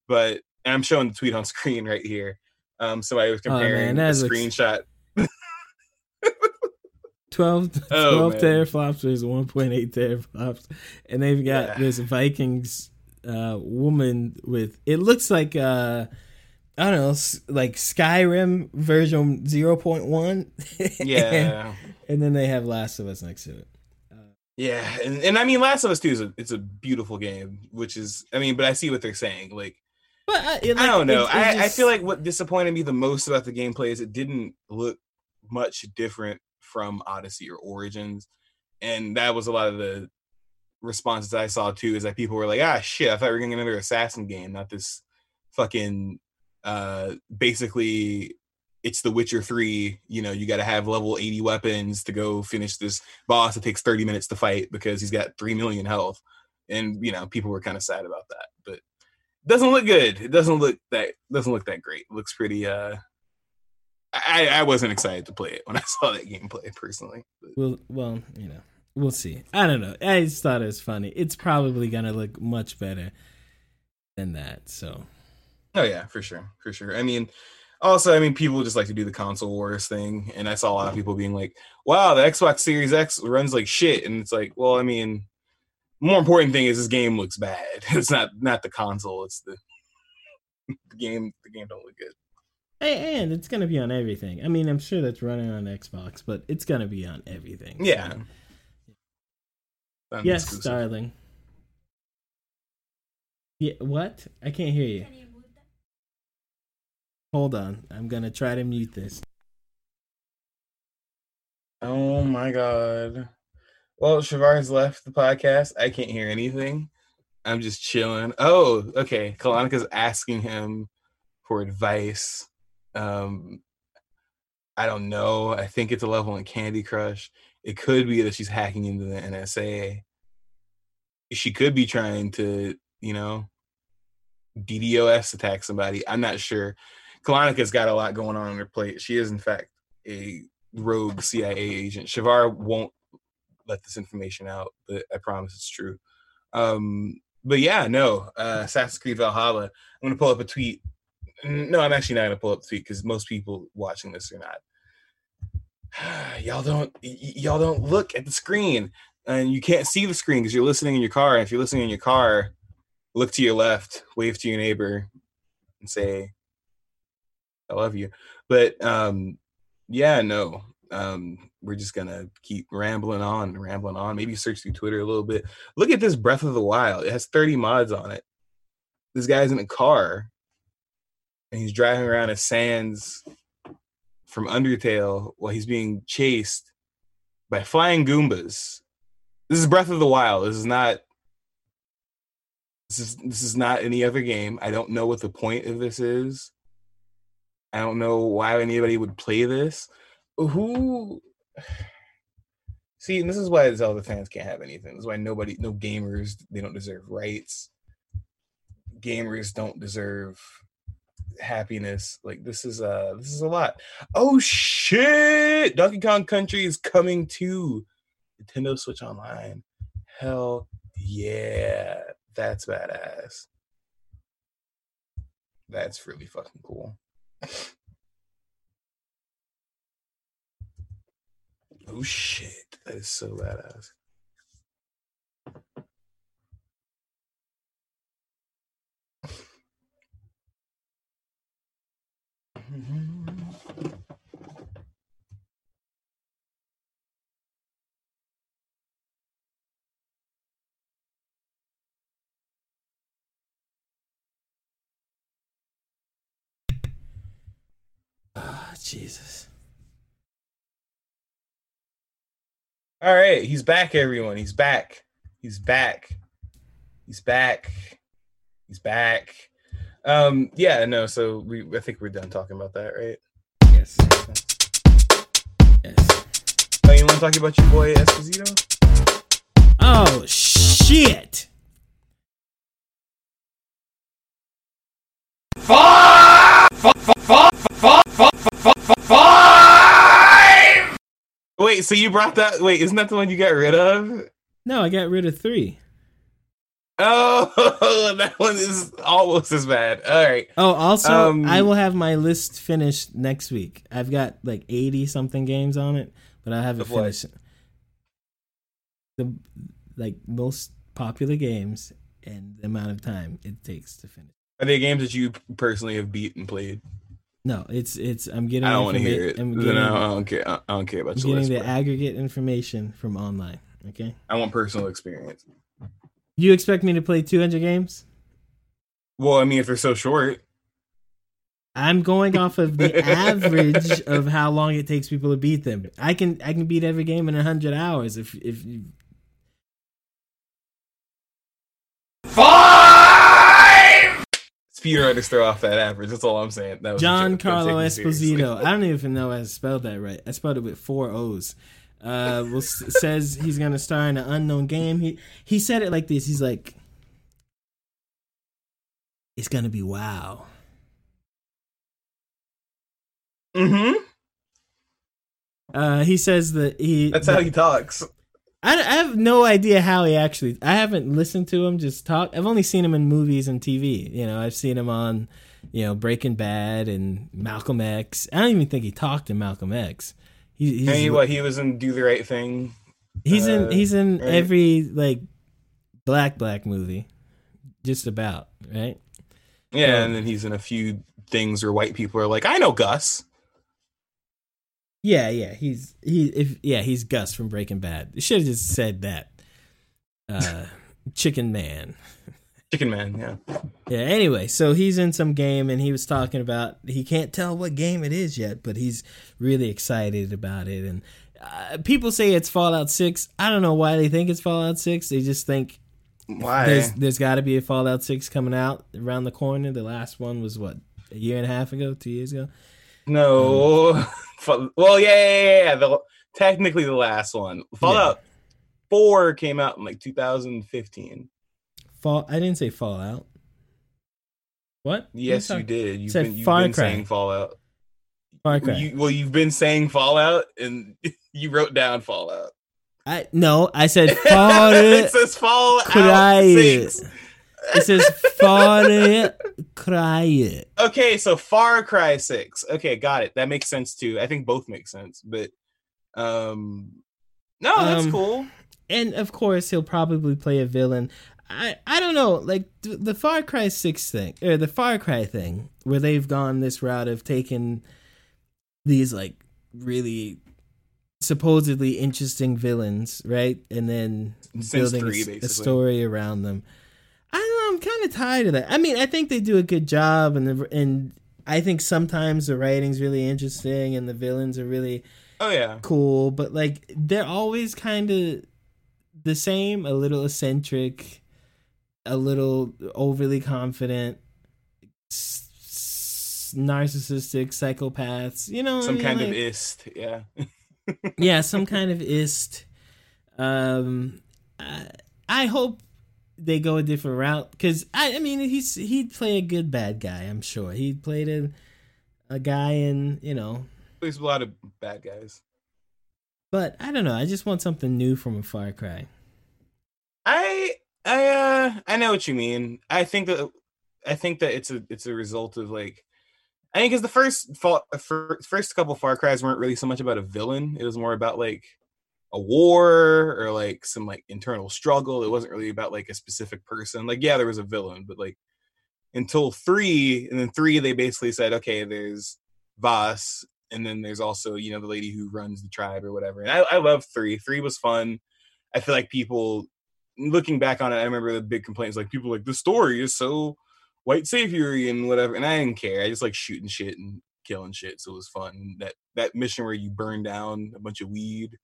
But I'm showing the tweet on screen right here. Um, I was Oh, man, comparing a looks- screenshot 12, 12 Oh, teraflops versus 1.8 teraflops. And they've got Yeah. this Vikings uh, woman with, it looks like, uh, I don't know, like Skyrim version 0.1. Yeah. and then they have Last of Us next to it. Yeah, and, and I mean, Last of Us Two is a it's a beautiful game, which is I mean, but I see what they're saying. Like, But I, it, I don't know. it- it I, I feel like what disappointed me the most about the gameplay is it didn't look much different from Odyssey or Origins, and that was a lot of the responses I saw too. Is that people were like, "Ah, shit! I thought we were getting another assassin game, not this fucking uh basically." It's The Witcher 3, you know, you got to have level 80 weapons to go finish this boss that takes 30 minutes to fight because he's got 3 million health. And, you know, people were kind of sad about that. But doesn't look good. It doesn't look that doesn't look that great. It looks pretty uh I, I wasn't excited to play it when I saw that gameplay personally. But, Well, well, you know, we'll see. I don't know. I just thought it was funny. It's probably gonna look much better than that. So oh yeah, for sure. For sure. I mean also, I mean, people just like to do the console wars thing, and I saw a lot of people being like, "Wow, the Xbox Series X runs like shit," and it's like, well, I mean, more important thing is this game looks bad. It's not not the console; it's the, the game. The game don't look good. Hey, and it's gonna be on everything. I mean, I'm sure that's running on Xbox, but it's gonna be on everything. Yeah. So- Yes, exclusive. darling. Yeah. What? I can't hear you. Hold on. I'm gonna try to mute this. Oh my god. Well, Shavar's left the podcast. I can't hear anything. I'm just chilling. Oh, okay. Kalanica's asking him for advice. Um I don't know. I think it's a level in Candy Crush. It could be that she's hacking into the NSA. She could be trying to, you know, DDoS attack somebody. I'm not sure. Kalanica's got a lot going on on her plate. She is, in fact, a rogue CIA agent. Shavar won't let this information out, but I promise it's true. Um, but yeah, no, uh, Assassin's Creed Valhalla. I'm gonna pull up a tweet. No, I'm actually not gonna pull up the tweet because most people watching this are not. y'all don't y- y'all don't look at the screen and you can't see the screen because you're listening in your car. And if you're listening in your car, look to your left, wave to your neighbor, and say, "I love you." But um, yeah, no, um, we're just gonna keep rambling on and rambling on. Maybe search through Twitter a little bit. Look at this Breath of the Wild. It has 30 mods on it. This guy's in a car and he's driving around as Sans from Undertale while he's being chased by flying Goombas. This is Breath of the Wild. This is not this is this is not any other game. I don't know what the point of this is. I don't know why anybody would play this. Who see, and this is why Zelda fans can't have anything. This is why nobody, no gamers, they don't deserve rights. Gamers don't deserve happiness. Like this is uh this is a lot. Oh shit! Donkey Kong Country is coming to Nintendo Switch Online. Hell yeah. That's badass. That's really fucking cool. Oh shit. That is so badass. Ah, Jesus. All right, he's back, everyone. He's back. He's back. He's back. He's back. Um, yeah, no, so we I think we're done talking about that, right? Yes. Yes. Oh, you want to talk about your boy Esposito? Oh shit! Wait, so you brought that? Wait, isn't that the one you got rid of? No, I got rid of three. Oh, that one is almost as bad. All right. Oh, also, Um, I will have my list finished next week. I've got like eighty something games on it, but I haven't finished the like most popular games and the amount of time it takes to finish. Are they games that you personally have beat and played? No, it's it's. I'm getting. I don't want to hear it. I'm getting, I don't care. I don't care about I'm your getting the aggregate information from online. Okay. I want personal experience. You expect me to play 200 games? Well, I mean, if they're so short, I'm going off of the average of how long it takes people to beat them. I can I can beat every game in 100 hours if if you, speedrunners throw off that average. That's all I'm saying. That was John. Carlo take me seriously. Esposito. I don't even know if I spelled that right. I spelled it with four O's. Uh, says he's gonna star in an unknown game. He he said it like this. He's like, "It's gonna be wow." Mm Mhm. Uh, he says that he. That's how he talks. I, I have no idea how he actually. I haven't listened to him just talk. I've only seen him in movies and TV. You know, I've seen him on, you know, Breaking Bad and Malcolm X. I don't even think he talked in Malcolm X. He, he's he, what he was in Do the Right Thing. he's uh, in he's in right? every like black black movie, just about right. Yeah, Yeah. and then he's in a few things where white people are like, "I know Gus." Yeah, yeah, he's he if yeah he's Gus from Breaking Bad. Should have just said that. Uh, Chicken Man. Chicken Man. Yeah. Yeah, anyway, so he's in some game and he was talking about he can't tell what game it is yet, but he's really excited about it. And uh, people say it's Fallout 6. I don't know why they think it's Fallout 6. They just think Why? there's there's got to be a Fallout 6 coming out around the corner. The last one was what, a year and a half ago, 2 years ago? No. Fa- well, yeah, yeah, yeah. yeah. The, technically, the last one. Fallout Four came out in like 2015. Fall I didn't say Fallout. What? Yes, you did. You've said been, you've been saying Fallout. Far Cry. You, well, you've been saying Fallout, and you wrote down Fallout. I no, I said Far it says Fallout Cry. 6. It says Far Cry. Okay, so Far Cry 6. Okay, got it. That makes sense too. I think both make sense, but um no, that's Um, cool. And of course, he'll probably play a villain. I I don't know, like the Far Cry Six thing or the Far Cry thing, where they've gone this route of taking these like really supposedly interesting villains, right, and then Since building a three, a, basically. story around them. I. I'm kind of tired of that. I mean, I think they do a good job, and the, and I think sometimes the writing's really interesting, and the villains are really Oh yeah. cool, but like they're always kind of the same, a little eccentric, a little overly confident, s- narcissistic psychopaths. You know, what I Some mean? kind of ist. Yeah. yeah, some kind of ist. Um, I, I hope they go a different route because I, I mean he's he'd play a good bad guy. I'm sure he played a a guy in you know There's a lot of bad guys. But I don't know. I just want something new from a Far Cry. I I uh I know what you mean. I think that I think that it's a it's a result of like I think because the first first couple Far Cries weren't really so much about a villain. It was more about like a war or like some like internal struggle. It wasn't really about like a specific person. Like yeah, there was a villain, but like until three, and then three they basically said, okay, there's Vaas, and then there's also you know the lady who runs the tribe or whatever. And I, I love three. Three was fun. I feel like people looking back on it, I remember the big complaints like people like the story is so white savior and whatever, and I didn't care. I just like shooting shit and killing shit, so it was fun. That that mission where you burn down a bunch of weed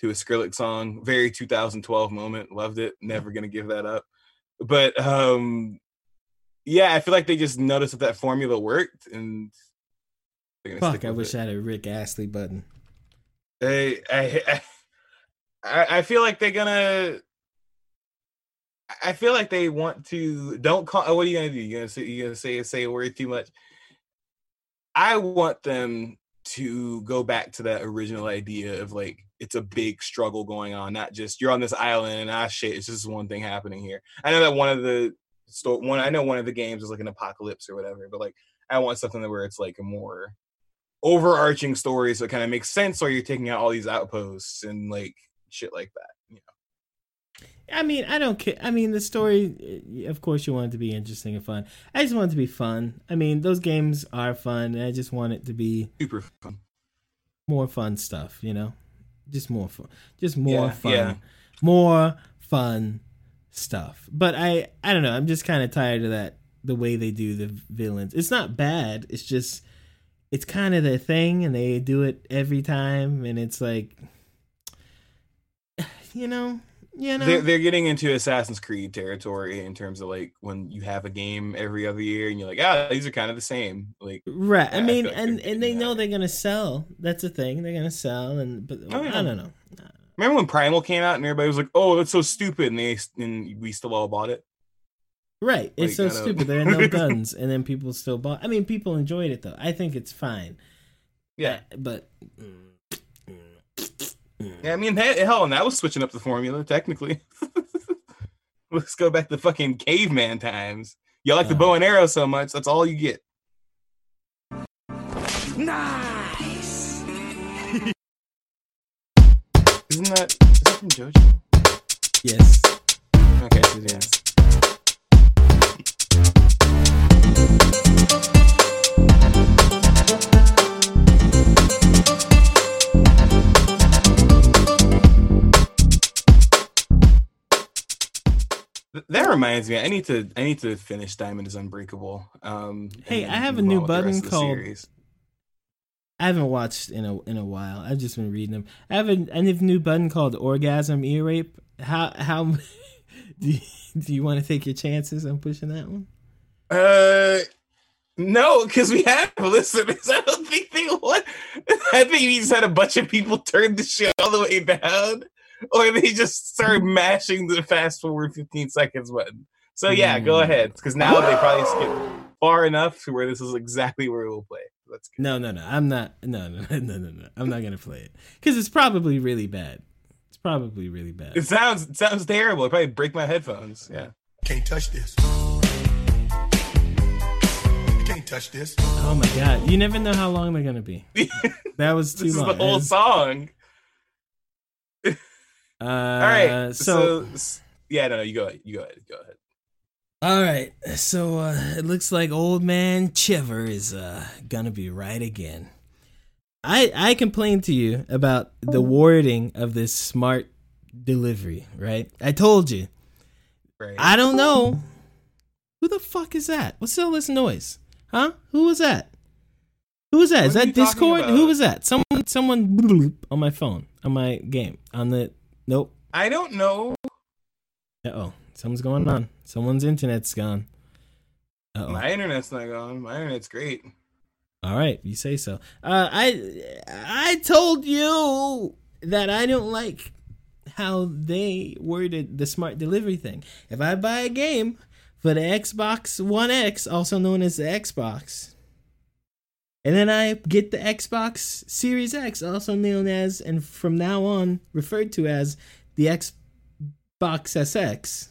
to a Skrillex song, very 2012 moment. Loved it. Never gonna give that up. But um, yeah, I feel like they just noticed that that formula worked, and Fuck, I wish it. I had a Rick Astley button. I, I, I, I feel like they're gonna. I feel like they want to. Don't call. oh, What are you gonna do? You gonna say? You gonna say say a word too much? I want them to go back to that original idea of like it's a big struggle going on, not just you're on this island and ah shit, it's just one thing happening here. I know that one of the store one I know one of the games is like an apocalypse or whatever, but like I want something where it's like a more overarching story so it kind of makes sense or you're taking out all these outposts and like shit like that. I mean, I don't care. I mean, the story, eh, of course, you want it to be interesting and fun. I just want it to be fun. I mean, those games are fun. And I just want it to be Super fun. more fun stuff, you know? Just more fun. Just more Yeah, fun. yeah. More fun stuff. But I, I don't know. I'm just kind of tired of that, the way they do the villains. It's not bad. It's just, it's kind of their thing and they do it every time. And it's like, you know, you know. They're, they're getting into Assassin's Creed territory in terms of like when you have a game every other year and you're like, ah, these are kind of the same. Like, Right. Yeah, I I mean, feel like and and they know they're gonna sell. That's the thing. They're gonna sell, and but Oh, yeah. I don't know. remember when Primal came out and everybody was like, oh, that's so stupid, and they and we still all bought it. Right. It's so Like, I don't- stupid. There are no guns, and then people still bought. I mean, people enjoyed it though. I think it's fine. Yeah, Uh, but yeah. I mean, he- hell, and that was switching up the formula technically. Let's go back to fucking caveman times. Y'all like the Uh. bow and arrow so much, that's all you get. Nice. Isn't that is that from JoJo? yes, Okay, so yeah. That reminds me, I need to I need to finish Diamond is Unbreakable. Um, Hey, I have a new on with the button rest of the called- series. I haven't watched in a in a while. I've just been reading them. I have a, a new button called Orgasm Ear Rape. How how do you, do you want to take your chances on pushing that one? Uh, no, because we have listeners. I don't think they want. I think we just had a bunch of people turn the shit all the way down, or they just started mashing the fast forward 15 seconds button. So yeah, go Mm. ahead, because now they probably skip far enough to where this is exactly where we'll play. Let's go. No, no, no. I'm not. No, no, no, no, no. no. I'm not gonna play it because it's probably really bad. It's It's probably really bad. It sounds it sounds terrible. It probably break my headphones. Yeah. Can't touch this. Can't touch this. Oh my god! You never know how long they're gonna be. That was too this is long. the whole It's- song. Uh, All right. so, So, yeah, no, no, you go ahead. You go ahead. Go ahead. all right. So uh, it looks like old man Shavar is uh, gonna be right again. I I complained to you about the wording of this smart delivery, right? I told you. Right. I don't know. Who the fuck is that? What's all this noise? Huh? Who was that? Who was that? Is What are that Discord? Who was that? Someone someone on my phone, on my game, on the Nope. I don't know. Uh oh. Something's going on. Someone's internet's gone. Uh oh. My internet's not gone. My internet's great. All right, you say so. Uh, I I told you that I don't like how they worded the smart delivery thing. If I buy a game for the Xbox One X, also known as the Xbox, and then I get the Xbox Series X, also known as and from now on referred to as the Xbox SX,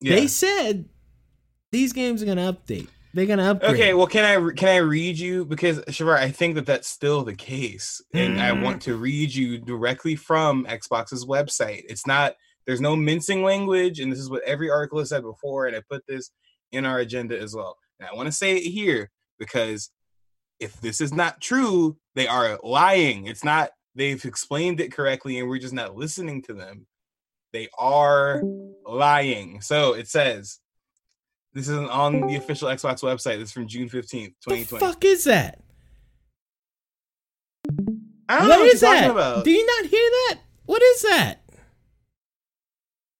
Yeah. they said these games are gonna update. They're gonna upgrade. Okay, well, can I can I read you because Shavar, I think that that's still the case, and I Mm. want to read you directly from Xbox's website. It's not there's no mincing language, and this is what every article has said before, and I put this in our agenda as well. I want to say it here because if this is not true, they are lying. It's not they've explained it correctly, and we're just not listening to them. They are lying. So it says. This is on the official Xbox website. This is from June 15th, the 2020. fuck is that? I don't What know what is you're talking that? about. Do you not hear that? What is that?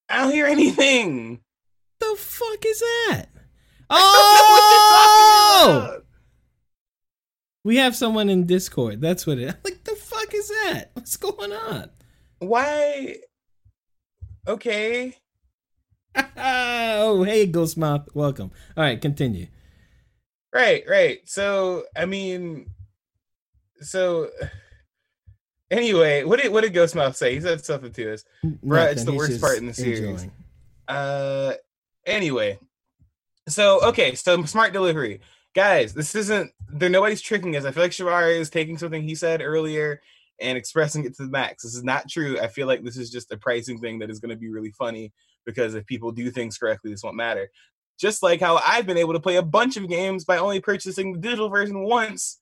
I don't hear anything. The fuck is that? I don't know what Oh, you're talking about. we have someone in Discord. That's what it. Like the fuck is that? What's going on? Why? Okay. oh, hey, Ghostmouth, welcome. All right, continue. Right, right. So, I mean, so anyway, what did what did Ghostmouth say? He said something to us. Bruh, it's the he's worst part in the series. enjoying. Uh, anyway, so okay, so smart delivery, guys. This isn't there. Nobody's tricking us. I feel like Shavar is taking something he said earlier and expressing it to the max. This is not true. I feel like this is just a pricing thing that is going to be really funny because if people do things correctly, this won't matter. Just like how I've been able to play a bunch of games by only purchasing the digital version once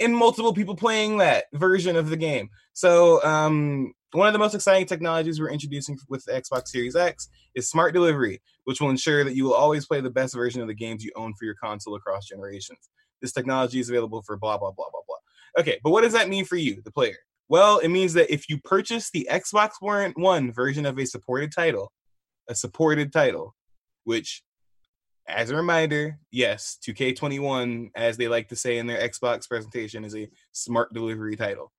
and multiple people playing that version of the game. So, um, one of the most exciting technologies we're introducing with the Xbox Series X is smart delivery, which will ensure that you will always play the best version of the games you own for your console across generations. This technology is available for blah, blah, blah, blah, blah. Okay, but what does that mean for you, the player? Well, it means that if you purchase the Xbox One One version of a supported title, a supported title, which, as a reminder, yes, 2K21, as they like to say in their Xbox presentation, is a smart delivery title.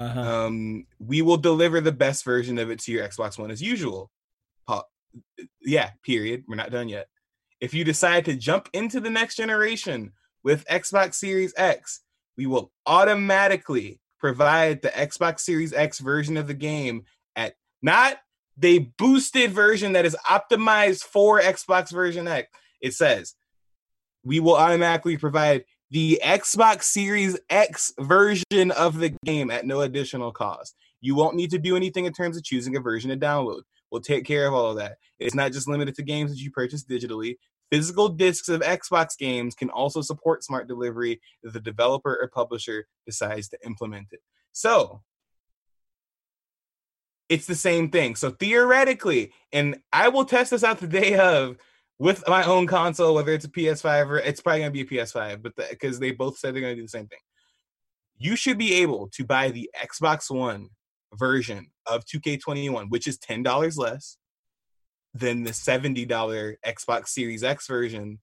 Uh-huh. Um, we will deliver the best version of it to your Xbox One as usual. Uh, yeah, period. We're not done yet. If you decide to jump into the next generation with Xbox Series X, we will automatically provide the Xbox Series X version of the game at not the boosted version that is optimized for Xbox version X. It says we will automatically provide the Xbox Series X version of the game at no additional cost. You won't need to do anything in terms of choosing a version to download. We'll take care of all of that. It's not just limited to games that you purchase digitally. Physical discs of Xbox games can also support smart delivery if the developer or publisher decides to implement it. So, it's the same thing. So theoretically, and I will test this out the day of with my own console, whether it's a PS5 or it's probably gonna be a PS5, but because they both said they're gonna do the same thing. You should be able to buy the Xbox One version of 2K21, which is ten dollars less than the seventy dollar Xbox Series X version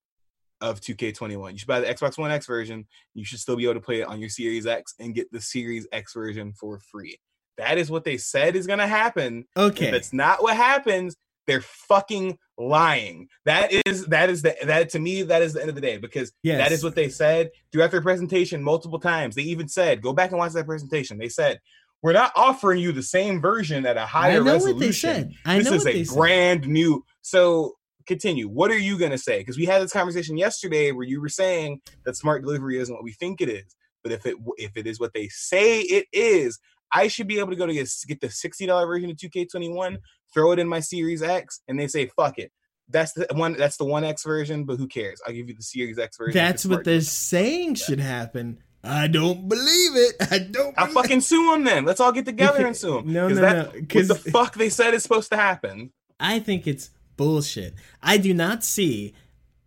of 2K21. You should buy the Xbox One X version. You should still be able to play it on your Series X and get the Series X version for free. That is what they said is gonna happen. Okay. If it's not what happens, they're fucking lying. That is that is the that to me that is the end of the day because Yes. that is what they said throughout their presentation multiple times. They even said, go back and watch that presentation. They said we're not offering you the same version at a higher resolution. I know resolution. what they said. I this know is a they said. brand new. So continue. What are you gonna say? Because we had this conversation yesterday where you were saying that smart delivery isn't what we think it is. But if it if it is what they say it is, I should be able to go to get, get the sixty dollar version of two K twenty one, throw it in my Series X, and they say fuck it. That's the one. That's the one X version. But who cares? I'll give you the Series X version. That's what they're saying should happen. I don't believe it. I don't. I'll fucking sue them then. Let's all get together and sue them. No, no, that, no, What 'cause- the fuck they said is supposed to happen. I think it's bullshit. I do not see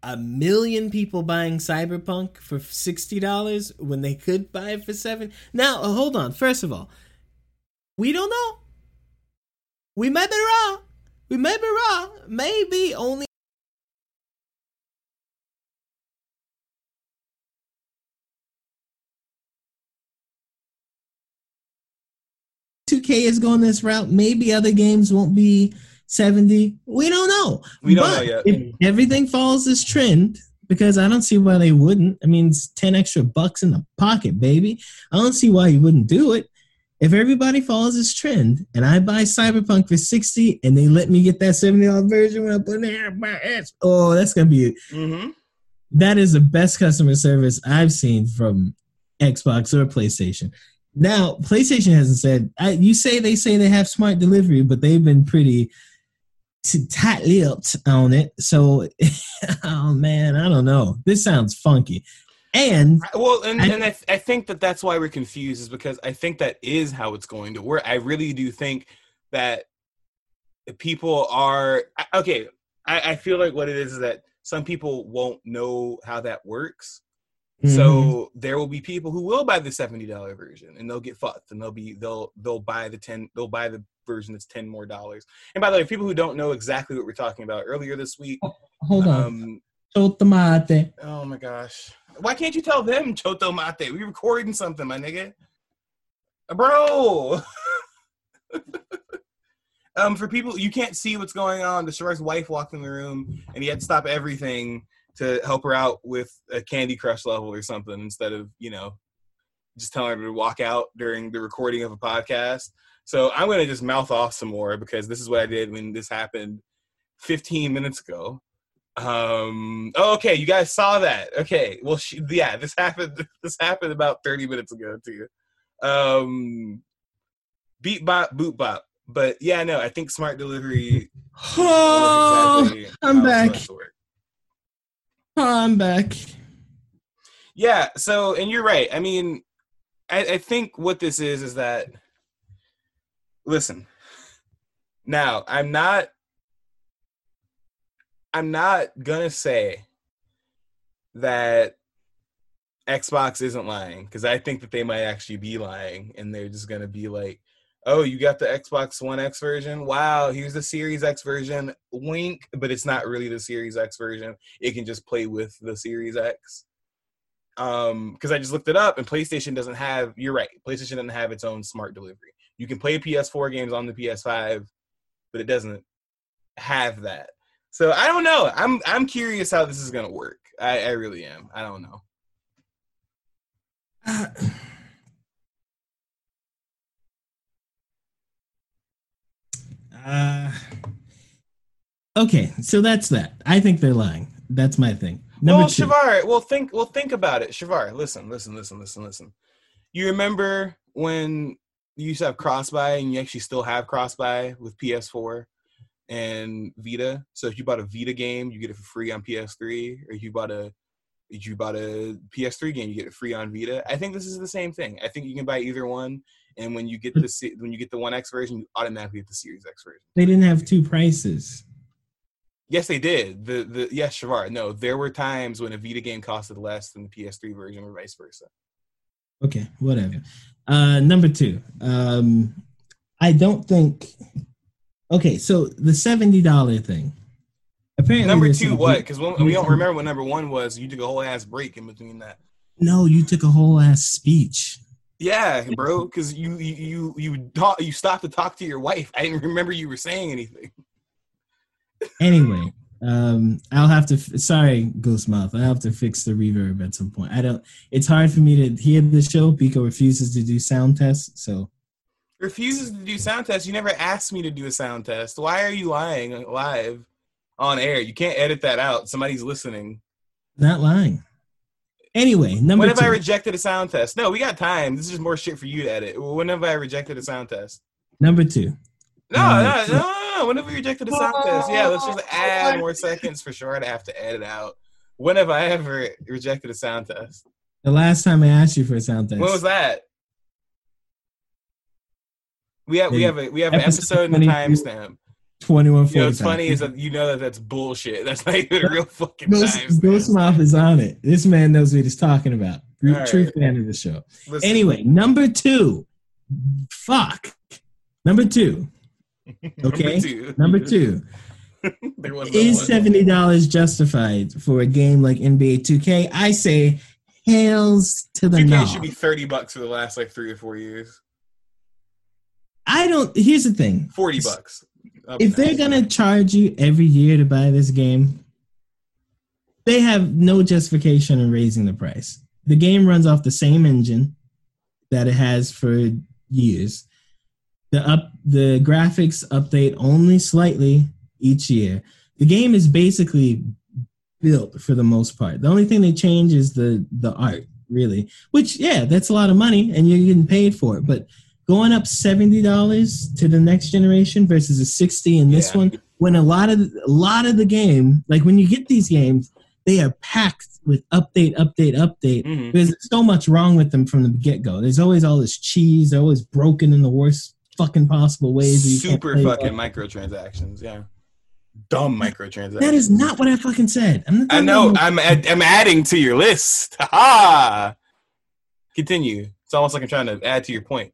a million people buying Cyberpunk for sixty dollars when they could buy it for seven. Now, uh, hold on. First of all, we don't know. We may be wrong. We may be wrong. Maybe only. Two K is going this route. Maybe other games won't be seventy. We don't know. We don't But know yet. If everything follows this trend, because I don't see why they wouldn't. I mean, it's ten extra bucks in the pocket, baby. I don't see why you wouldn't do it. If everybody follows this trend, and I buy Cyberpunk for sixty, and they let me get that seventy dollar version when I put it in my ass, oh, that's gonna be Mm-hmm. that is the best customer service I've seen from Xbox or PlayStation. Now, PlayStation hasn't said. I, you say they say they have smart delivery, but they've been pretty t- tight-lipped on it. So, oh man, I don't know. This sounds funky. And Well, and, I- and I, I think that that's why we're confused is because I think that is how it's going to work. I really do think that people are okay. I, I feel like what it is is that some people won't know how that works. Mm-hmm. So there will be people who will buy the seventy dollar version and they'll get fucked and they'll be they'll they'll buy the ten they'll buy the version that's ten more dollars. And by the way, people who don't know exactly what we're talking about earlier this week, hold on, um, Chotomate. Oh my gosh. Why can't you tell them Choto Mate? We recording something, my nigga. Bro. um, for people you can't see what's going on. The Shark's wife walked in the room and he had to stop everything to help her out with a Candy Crush level or something instead of, you know, just telling her to walk out during the recording of a podcast. So I'm gonna just mouth off some more because this is what I did when this happened 15 minutes ago. Um. Oh, okay, you guys saw that. Okay. Well, she, yeah, this happened. This happened about thirty minutes ago too. Um. Beat bop, boot bop. But yeah, no, I think smart delivery. Oh, exactly I'm back. I'm back. Yeah. So, and you're right. I mean, I, I think what this is is that. Listen. Now, I'm not. I'm not gonna say that Xbox isn't lying because I think that they might actually be lying, and they're just gonna be like, "Oh, you got the Xbox One X version? Wow, here's the Series X version. Wink, but it's not really the Series X version. It can just play with the Series X." Um, because I just looked it up, and PlayStation doesn't have. You're right. PlayStation doesn't have its own smart delivery. You can play PS4 games on the PS5, but it doesn't have that. So I don't know. I'm I'm curious how this is gonna work. I, I really am. I don't know. Uh, okay, so that's that. I think they're lying. That's my thing. Number well, two. Shavar, well think well think about it. Shavar, listen, listen, listen, listen, listen. You remember when you used to have cross buy and you actually still have cross buy with PS4 and Vita. So if you bought a Vita game, you get it for free on PS3, or if you bought a if you bought a PS3 game, you get it free on Vita. I think this is the same thing. I think you can buy either one, and when you get the when you get the One X version, you automatically get the Series X version. They didn't have two prices. Yes, they did. The the yes, Shavar. No, there were times when a Vita game costed less than the PS3 version, or vice versa. Okay, whatever. Uh, number two. Um, I don't think. Okay, so the seventy dollar thing. Apparently, number two, what? Because we don't remember what number one was. You took a whole ass break in between that. No, you took a whole ass speech. Yeah, bro. Because you you you you talk, you stopped to talk to your wife. I didn't remember you were saying anything. Anyway, um, I'll have to. f- Sorry, Ghostmouth. I have to fix the reverb at some point. I don't. It's hard for me to hear the show. Pico refuses to do sound tests, so refuses to do sound tests. You never asked me to do a sound test. Why are you lying live on air? You can't edit that out. Somebody's listening. Not lying. Anyway, number When have two. I rejected a sound test? No, we got time. This is just more shit for you to edit. When have I rejected a sound test? number two. No, Uh, no, no, no, no. When have we rejected a sound test? Yeah, let's just add more seconds for sure to have to edit out. When have I ever rejected a sound test? The last time I asked you for a sound test. When was that? We have we have a we have an Episode episode and a timestamp. Twenty-one You know, what's funny is that you know that that's bullshit. That's not even a real fucking timestamp. Ghost Mouth is on it. This man knows what he's talking about. True, All true fan of the show. Listen, Anyway, number two. Fuck. Number two. Okay. two. Number two. there was no Is seventy dollars justified for a game like NBA 2K? I say, hails to the 2K no. should be thirty bucks for the last like three or four years. I don't. Here's the thing. Forty bucks. If they're gonna charge you every year to buy this game, they have no justification in raising the price. The game runs off the same engine that it has for years. The up the graphics update only slightly each year. The game is basically built for the most part. The only thing they change is the the art, really. Which yeah, that's a lot of money and you're getting paid for it. But going up seventy dollars to the next generation versus a sixty in this Yeah. one, when a lot of a lot of the game, like when you get these games, they are packed with update, update, update. Mhm. There's so much wrong with them from the get go. There's always all this cheese. They're always broken in the worst fucking possible ways. super fucking well. microtransactions. Yeah, dumb microtransactions. That is not what I fucking said. I'm I know. I'm add, I'm adding to your list. Ha! Continue. It's almost like I'm trying to add to your point.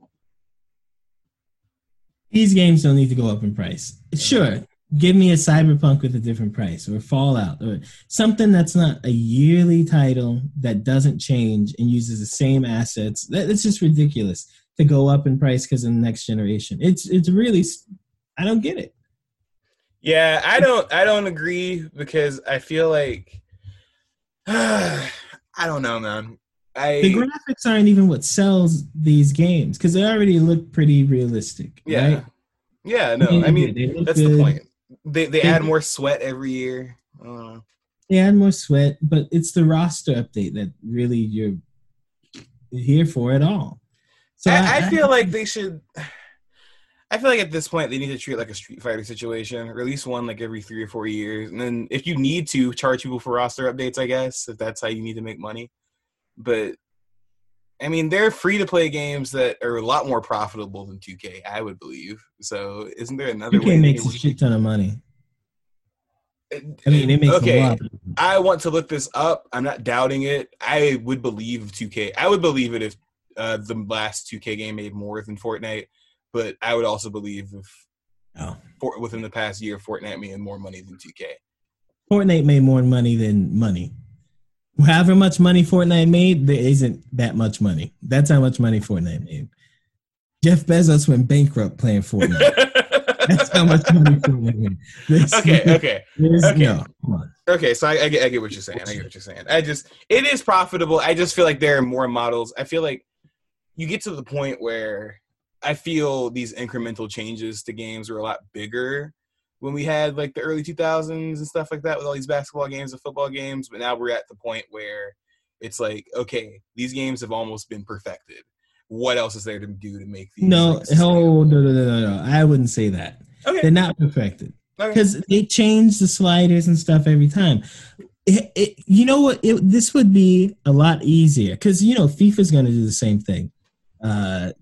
These games don't need to go up in price. Sure, give me a Cyberpunk with a different price, or Fallout, or something that's not a yearly title that doesn't change and uses the same assets. that's just ridiculous to go up in price because of the next generation. It's it's really, i don't get it. Yeah, I don't I don't agree because I feel like I don't know, man. I The graphics aren't even what sells these games because they already look pretty realistic. yeah. right? Yeah, no. I mean, that's the point. They they They- add more sweat every year. I they add more sweat, but it's the roster update that really you're here for at all. So I, I feel like they should. I feel like at this point they need to treat it like a Street Fighter situation. Release one like every three or four years, and then if you need to charge people for roster updates, I guess if that's how you need to make money. But I mean, they're free to play games that are a lot more profitable than 2K. I would believe. So isn't there another way? 2K makes a shit ton of money. I mean, it makes okay. a lot. I want to look this up. I'm not doubting it. I would believe 2K. I would believe it if uh, the last 2K game made more than Fortnite, but I would also believe if Oh. for, within the past year Fortnite made more money than 2K. Fortnite made more money than money. However much money Fortnite made, there isn't that much money. That's how much money Fortnite made. Jeff Bezos went bankrupt playing Fortnite. That's how much money Fortnite made. There's- okay, okay, okay. No, come on. okay. So I, I get, I get what you're saying. I get what you're saying. I just, it is profitable. I just feel like there are more models. I feel like you get to the point where I feel these incremental changes to games are a lot bigger when we had like the early 2000s and stuff like that with all these basketball games and football games. But now we're at the point where it's like, okay, these games have almost been perfected. What else is there to do to make these? No, no, no, no, no, no. I wouldn't say that. Okay. They're not perfected. okay. because they change the sliders and stuff every time. It, it, you know what? It, this would be a lot easier because you know FIFA's going to do the same thing. Uh,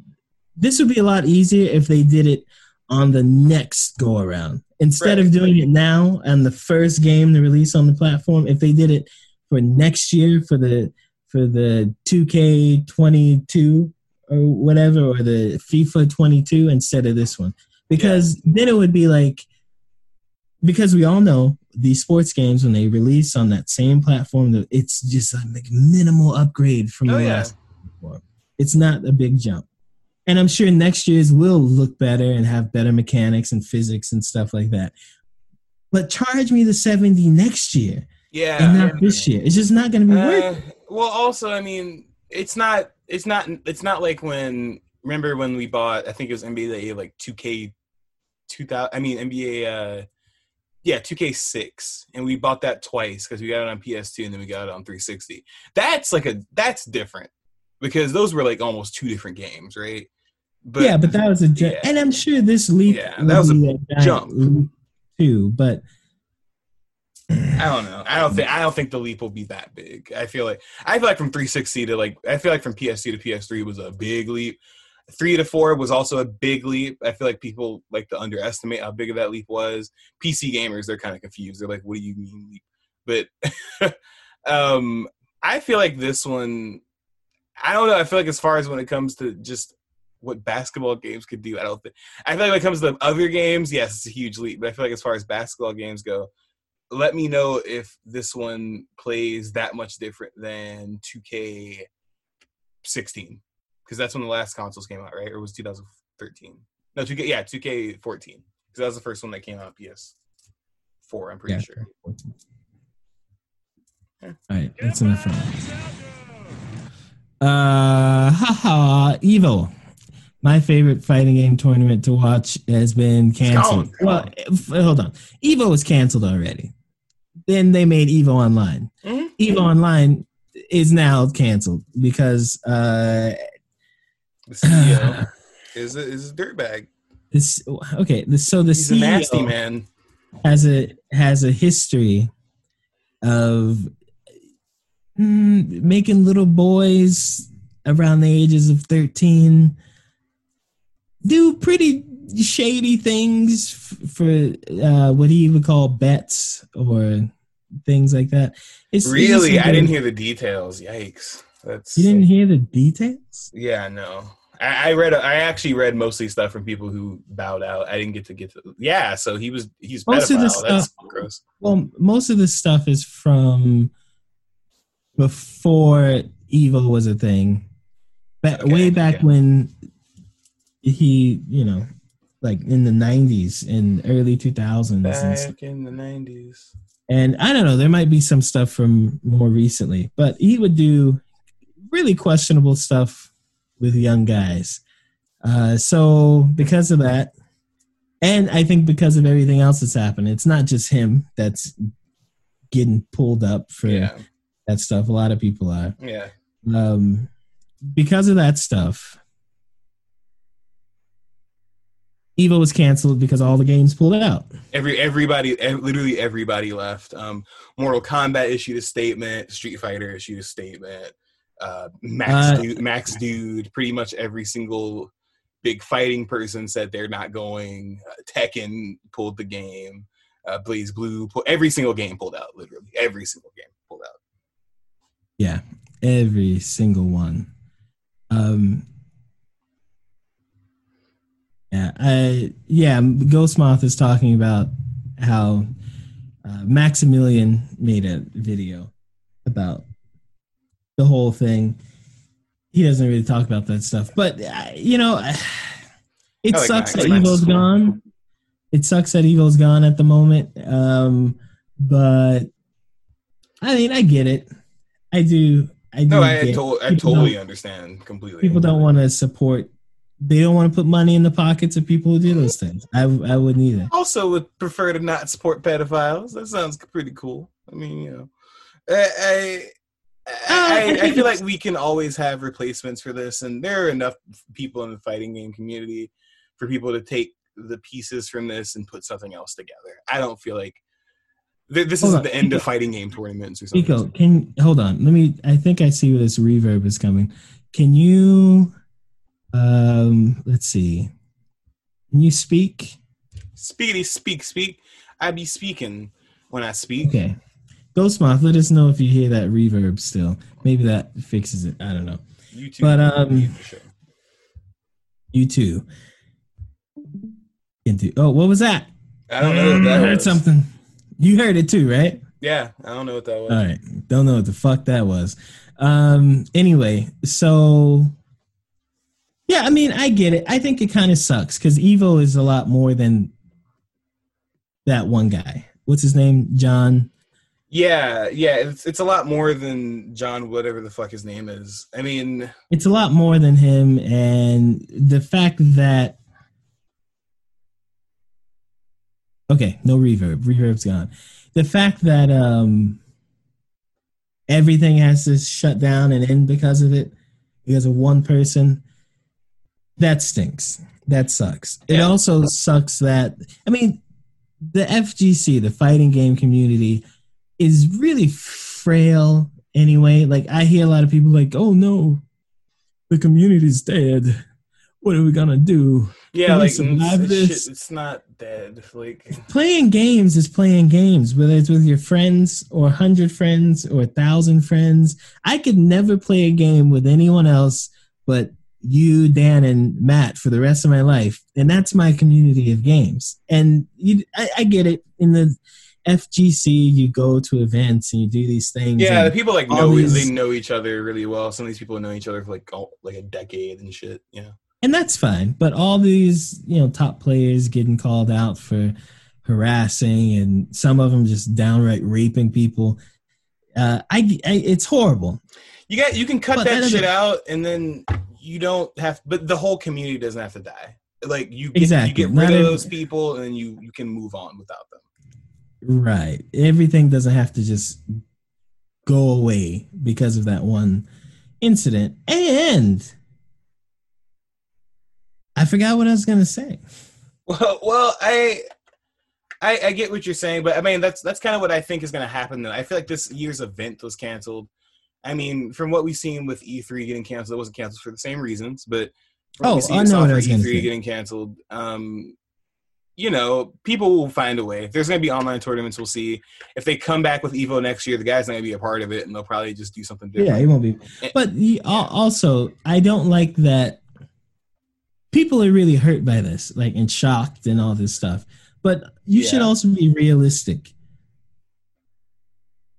this would be a lot easier if they did it on the next go around instead of doing it now on the first game to release on the platform. If they did it for next year for the for the 2K22 or whatever or the FIFA 22 instead of this one because then it would be like because we all know these sports games when they release on that same platform that it's just a like minimal upgrade from Oh, the yeah. last platform. It's not a big jump. And I'm sure next year's will look better and have better mechanics and physics and stuff like that. But charge me the 70 next year yeah. and not this year. It's just not going to be worth Uh, well, also, I mean, it's not, it's not, it's not like when remember when we bought? I think it was NBA like 2K, 2000. I mean NBA. uh yeah, 2K6, and we bought that twice because we got it on PS2 and then we got it on 360. That's like a that's different because those were like almost two different games, right? But yeah, but that was a ju- yeah. and I'm sure this leap Yeah, that was a giant jump. too. But I don't know. I don't think I don't think the leap will be that big. I feel like I feel like from 360 to like I feel like from PS2 to PS3 was a big leap. Three to four was also a big leap. I feel like people like to underestimate how big of that leap was. PC gamers they're kind of confused. They're like, "What do you mean leap?" But um, I feel like this one. I don't know. I feel like as far as when it comes to just what basketball games could do, I don't think. I feel like when it comes to other games, yes, it's a huge leap. But I feel like as far as basketball games go, let me know if this one plays that much different than 2K16 because that's when the last consoles came out, right? Or was 2013? No, 2K. Yeah, 2K14 because that was the first one that came out PS4. I'm pretty Yeah. sure. all right, that's enough for now. Uh, haha, Evo. My favorite fighting game tournament to watch has been canceled. Well, hold on. Evo was canceled already. Then they made Evo Online. Mhm. Evo Online is now canceled because uh, The CEO is a, is a dirtbag. this. Okay, this, so the He's a CEO nasty man. has a has a history of mm, making little boys around the ages of 13 do pretty shady things f- for uh, what he would call bets or things like that. It's, Really, I didn't hear the details. Yikes! That's You didn't hear the details? Yeah, no. I, I read. I actually read mostly stuff from people who bowed out. I didn't get to get to. Yeah, so he was. He's Most of pedophile. this That's stuff- gross. Well, most of this stuff is from before Evo was a thing. But Okay, way back yeah. when he, you know, like in the 90s and early 2000s. And, stuff. Back in the nineties. and I don't know, there might be some stuff from more recently, but he would do really questionable stuff with young guys. Uh, so because of that, and I think because of everything else that's happened, it's not just him that's getting pulled up for Yeah, that stuff. A lot of people are. yeah. Um, because of that stuff, Evo was canceled because all the games pulled out. Every everybody, ev- literally everybody left. Um, Mortal Kombat issued a statement. Street Fighter issued a statement. Uh, Max, Uh, Dude, Max Dood, pretty much every single big fighting person said they're not going. Uh, Tekken pulled the game. Uh, BlazBlue, pull, every single game pulled out. Literally every single game pulled out. Yeah, every single one. Um, yeah, I yeah. Ghost Moth is talking about how uh, Maximilian made a video about the whole thing. He doesn't really talk about that stuff, but uh, you know, it I like sucks that Max is Evo's cool. gone. It sucks that Evo's gone at the moment. Um, but I mean, I get it. I do. I do. No, I, to- I totally understand completely. People don't want to support. They don't want to put money in the pockets of people who do those things. I I wouldn't either. also would prefer to not support pedophiles. That sounds pretty cool. I mean, you know, I I, Uh, I, I I, feel like we can always have replacements for this, and there are enough people in the fighting game community for people to take the pieces from this and put something else together. I don't feel like th- this is the end of fighting game tournaments or something. Pico, can hold on. Let me. I think I see where this reverb is coming. Can you? Um. Let's see. Can you speak? Speedy, speak, speak. I be speaking when I speak. Okay. Ghost Moth, let us know if you hear that reverb still. Maybe that fixes it. I don't know. You too. But, um, You for sure. You too. Into oh, what was that? I don't know what I heard was. something. You heard it too, right? Yeah, I don't know what that was. All right. Don't know what the fuck that was. Um anyway, so yeah, I mean, I get it. I think it kind of sucks cuz Evo is a lot more than that one guy. What's his name? John Yeah, yeah, it's it's a lot more than John, whatever the fuck his name is. I mean, It's a lot more than him, and the fact that okay, no reverb, reverb's gone. The fact that um everything has to shut down and end because of it, because of one person, that stinks. That sucks. It Yeah. also sucks that I mean, the FGC, the fighting game community, is really frail anyway. Like I hear a lot of people like, "Oh no, the community's dead. What are we gonna do?" yeah, like survive it's, this? Shit, it's not dead. Like, Playing games is playing games, whether it's with your friends or hundred friends or a thousand friends. I could never play a game with anyone else but you, Dan, and Matt for the rest of my life, and that's my community of games. And you, I, I get it. In the FGC, you go to events and you do these things. yeah, the people like know these- they know each other really well. Some of these people know each other for like like a decade and shit. Yeah, and that's fine. But all these, you know, top players getting called out for harassing, and some of them just downright raping people. Uh, I, I, it's horrible. you got you can cut But that that shit out, and then you don't have. But the whole community doesn't have to die. Like you get, Exactly. you get Not rid of every- those people, and you you can move on without them. Right. Everything doesn't have to just go away because of that one incident. And I forgot what I was gonna say. Well, well, I, I, I get what you're saying, but I mean that's that's kind of what I think is going to happen. Though I feel like this year's event was canceled. I mean, from what we've seen with E3 getting canceled, it wasn't canceled for the same reasons, but Oh, I know what I for was gonna E3 say. getting canceled. Um, you know, people will find a way. If there's going to be online tournaments, we'll see. If they come back with Evo next year, the guy's not going to be a part of it, and they'll probably just do something different. Yeah, he won't be. But al- also, I don't like that people are really hurt by this, like and shocked and all this stuff. But you should also be realistic.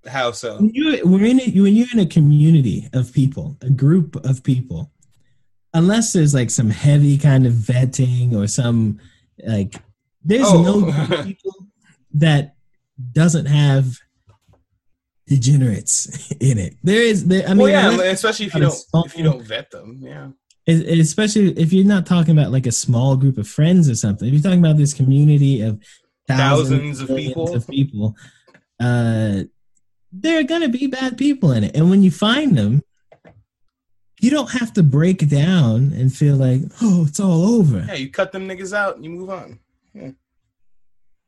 How so? When you're, we're in a, when you're in a community of people, a group of people, unless there's like some heavy kind of vetting or some like, there's Oh. no people that doesn't have degenerates in it. There is, there, I mean, well, yeah, unless- especially if you don't small- if you don't vet them. Yeah. Especially if you're not talking about like a small group of friends or something. If you're talking about this community of Thousands of people. of people, uh, there are gonna be bad people in it, and when you find them, you don't have to break down and feel like, oh, it's all over. Yeah, you cut them niggas out and you move on. Yeah.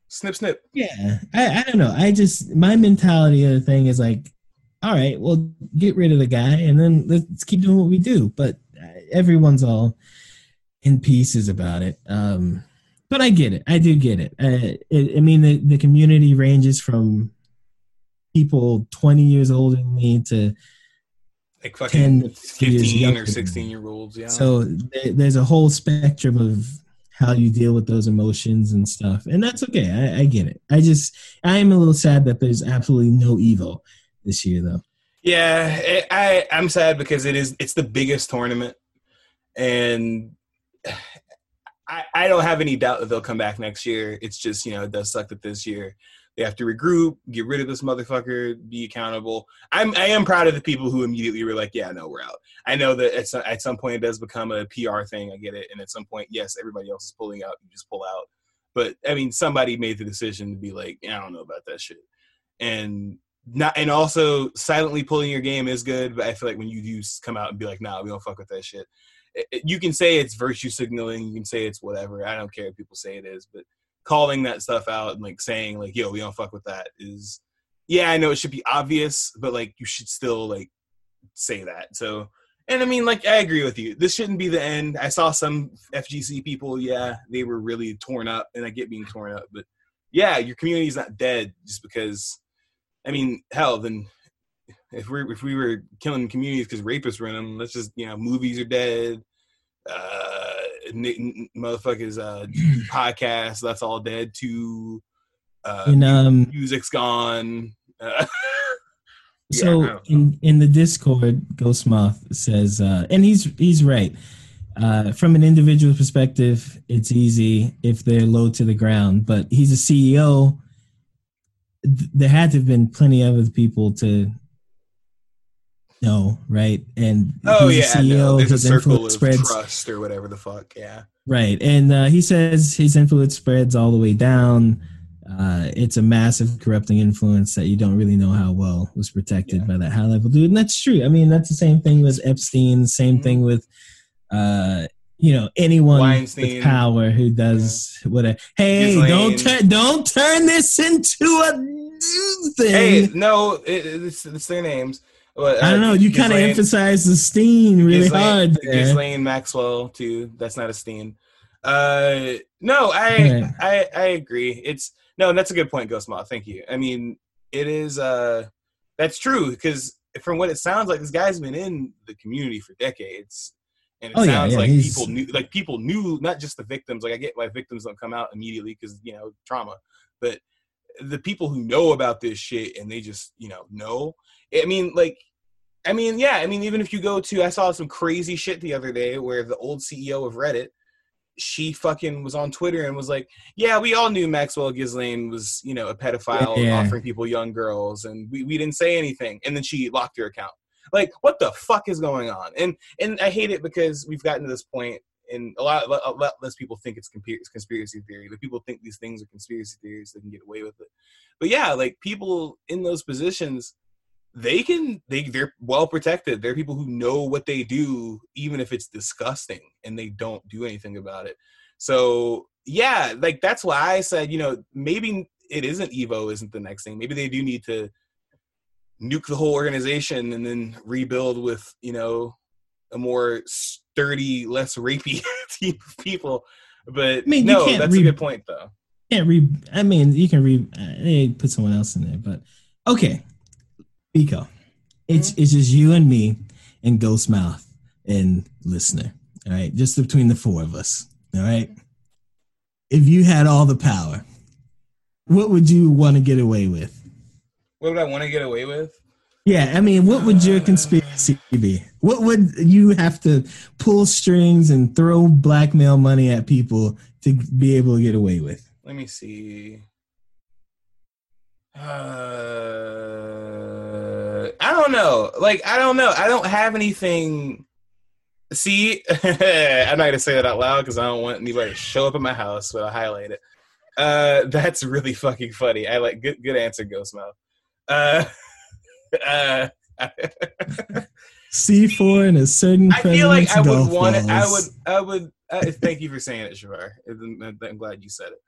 Snip, snip. Yeah, I, I don't know. I just my mentality of the thing is like, all right, well, get rid of the guy, and then let's keep doing what we do. But uh, everyone's all in pieces about it. Um, but I get it. I do get it. Uh, it I mean, the the community ranges from people twenty years older than me to Like 10 fucking years 15 younger or 16 year olds. Yeah. so there, there's a whole spectrum of how you deal with those emotions and stuff, and that's okay. I, I get it. I just I am a little sad that there's absolutely no Evo this year, though. yeah, it, I I'm sad because it is it's the biggest tournament, and I I don't have any doubt that they'll come back next year. It's just you know it does suck that this year they have to regroup, get rid of this motherfucker, be accountable. I'm I am proud of the people who immediately were like, yeah, no, we're out. I know that at some, at some point it does become a PR thing. I get it, and at some point, yes, everybody else is pulling out. You just pull out. But I mean, somebody made the decision to be like, I don't know about that shit, and not and also silently pulling your game is good. But I feel like when you do come out and be like, nah, we don't fuck with that shit. It- it- you can say it's virtue signaling. You can say it's whatever. I don't care if people say it is, but calling that stuff out and like saying like, yo, we don't fuck with that is, yeah, I know it should be obvious, but like you should still like say that. So. And I mean, like, I agree with you. This shouldn't be the end. I saw some FGC people, yeah, they were really torn up, and I get being torn up, but yeah, your community's not dead just because. I mean, hell, then if we if we were killing communities because rapists were in them, let's just you know, movies are dead. Uh, n- n- motherfuckers, uh, podcasts, that's all dead too. Uh, And um, music's gone. Uh, Yeah, so in in the Discord, Ghost Moth says, uh, and he's he's right. Uh, from an individual perspective, it's easy if they're low to the ground. But he's a CEO. th- there had to have been plenty of other people to know, right? And Oh he's yeah, the no, there's a his circle influence of spreads trust or whatever the fuck. Yeah. Right. And uh, he says his influence spreads all the way down. Uh, it's a massive corrupting influence that you don't really know how well was protected Yeah. by that high level dude. And that's true. I mean, that's the same thing with Epstein, same Mhm. thing with, uh, you know, anyone Weinstein. with power who does whatever. Hey, don't turn, don't turn this into a thing. Hey, no, it, it's, it's their names. But, I don't uh, know. You kind of emphasize the Steen really Ghislaine- hard there. Ghislaine Maxwell too. That's not a Steen. Uh, no, I, Right. I I agree. It's no, that's a good point, Ghost Moth. Thank you. I mean, it is. Uh, that's true because from what it sounds like, this guy's been in the community for decades, and it Oh, yeah, sounds yeah, like he's- people knew, like people knew, not just the victims. Like I get why victims don't come out immediately because you know trauma, but the people who know about this shit and they just you know know. I mean, like I mean, yeah. I mean, even if you go to, I saw some crazy shit the other day where the old CEO of Reddit, she fucking was on Twitter and was like, "Yeah, we all knew Maxwell Ghislaine was, you know, a pedophile Yeah. offering people young girls, and we, we didn't say anything." And then she locked her account. Like, what the fuck is going on? And and I hate it because we've gotten to this point, and a lot, a lot less people think it's conspiracy theory. The people think these things are conspiracy theories; they can get away with it. But yeah, like people in those positions they can they they're well protected they're people who know what they do even if it's disgusting and they don't do anything about it so yeah like that's why i said you know maybe it isn't evo isn't the next thing maybe they do need to nuke the whole organization and then rebuild with you know a more sturdy less rapey team of people but mean, no that's re- a good point though can't read. I mean, you can read. Uh, put someone else in there, but okay. Pico, it's Mm-hmm. it's just you and me and Ghost Mouth and listener. All right, just between the four of us. All right. If you had all the power, what would you want to get away with? what would i want to get away with Yeah, I mean, what would your conspiracy be? What would you have to pull strings and throw blackmail money at people to be able to get away with? let me see. Uh, I don't know. Like, I don't know. I don't have anything. See, I'm not gonna say that out loud because I don't want anybody to show up at my house, but I'll highlight it. Uh, that's really fucking funny. I like good. Good answer, Ghost Mouth. Uh, uh, C4 and a certain I feel like I would want it. I would. I would. Uh, thank you for saying it, Shavar. I'm glad you said it.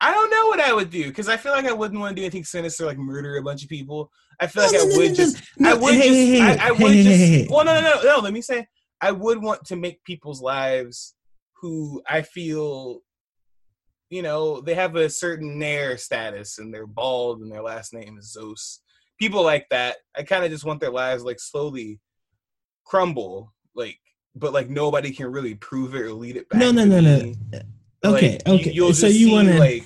I don't know what I would do because I feel like I wouldn't want to do anything sinister, like murder a bunch of people. I feel like No, I no, no, would no, just. I would hey, just. hey, I, I would hey, just. Well, no, no, no, no. Let me say, I would want to make people's lives who I feel, you know, they have a certain nair status and they're bald and their last name is Zeus. People like that. I kind of just want their lives like slowly crumble, like, but like nobody can really prove it or lead it back. No, no, no, no. Okay, Like, okay. you'll so you want to like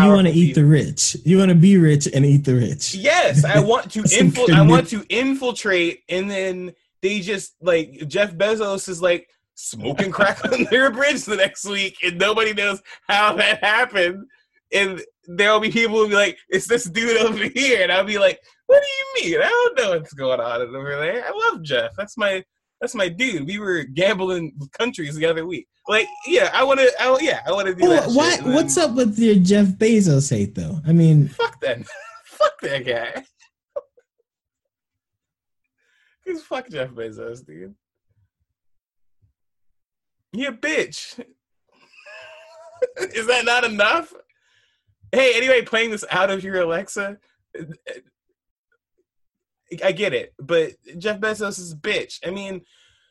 you want to eat the rich. You want to be rich and eat the rich. Yes, I want to infil- I want to infiltrate, and then they just like Jeff Bezos is like smoking crack on their bridge the next week, and nobody knows how that happened. And there'll be people who'll be like, "It's this dude over here," and I'll be like, "What do you mean? I don't know what's going on over there. I love Jeff. That's my that's my dude. We were gambling countries the other week. Like, yeah, I want to. I, yeah, I want to do that. Well, why, shit. And what's up with your Jeff Bezos hate though? I mean, Fuck that. fuck that guy. Cause fuck Jeff Bezos, dude. You a bitch. Is that not enough? Hey, anyway, playing this out of your Alexa? I get it, but Jeff Bezos is a bitch. I mean,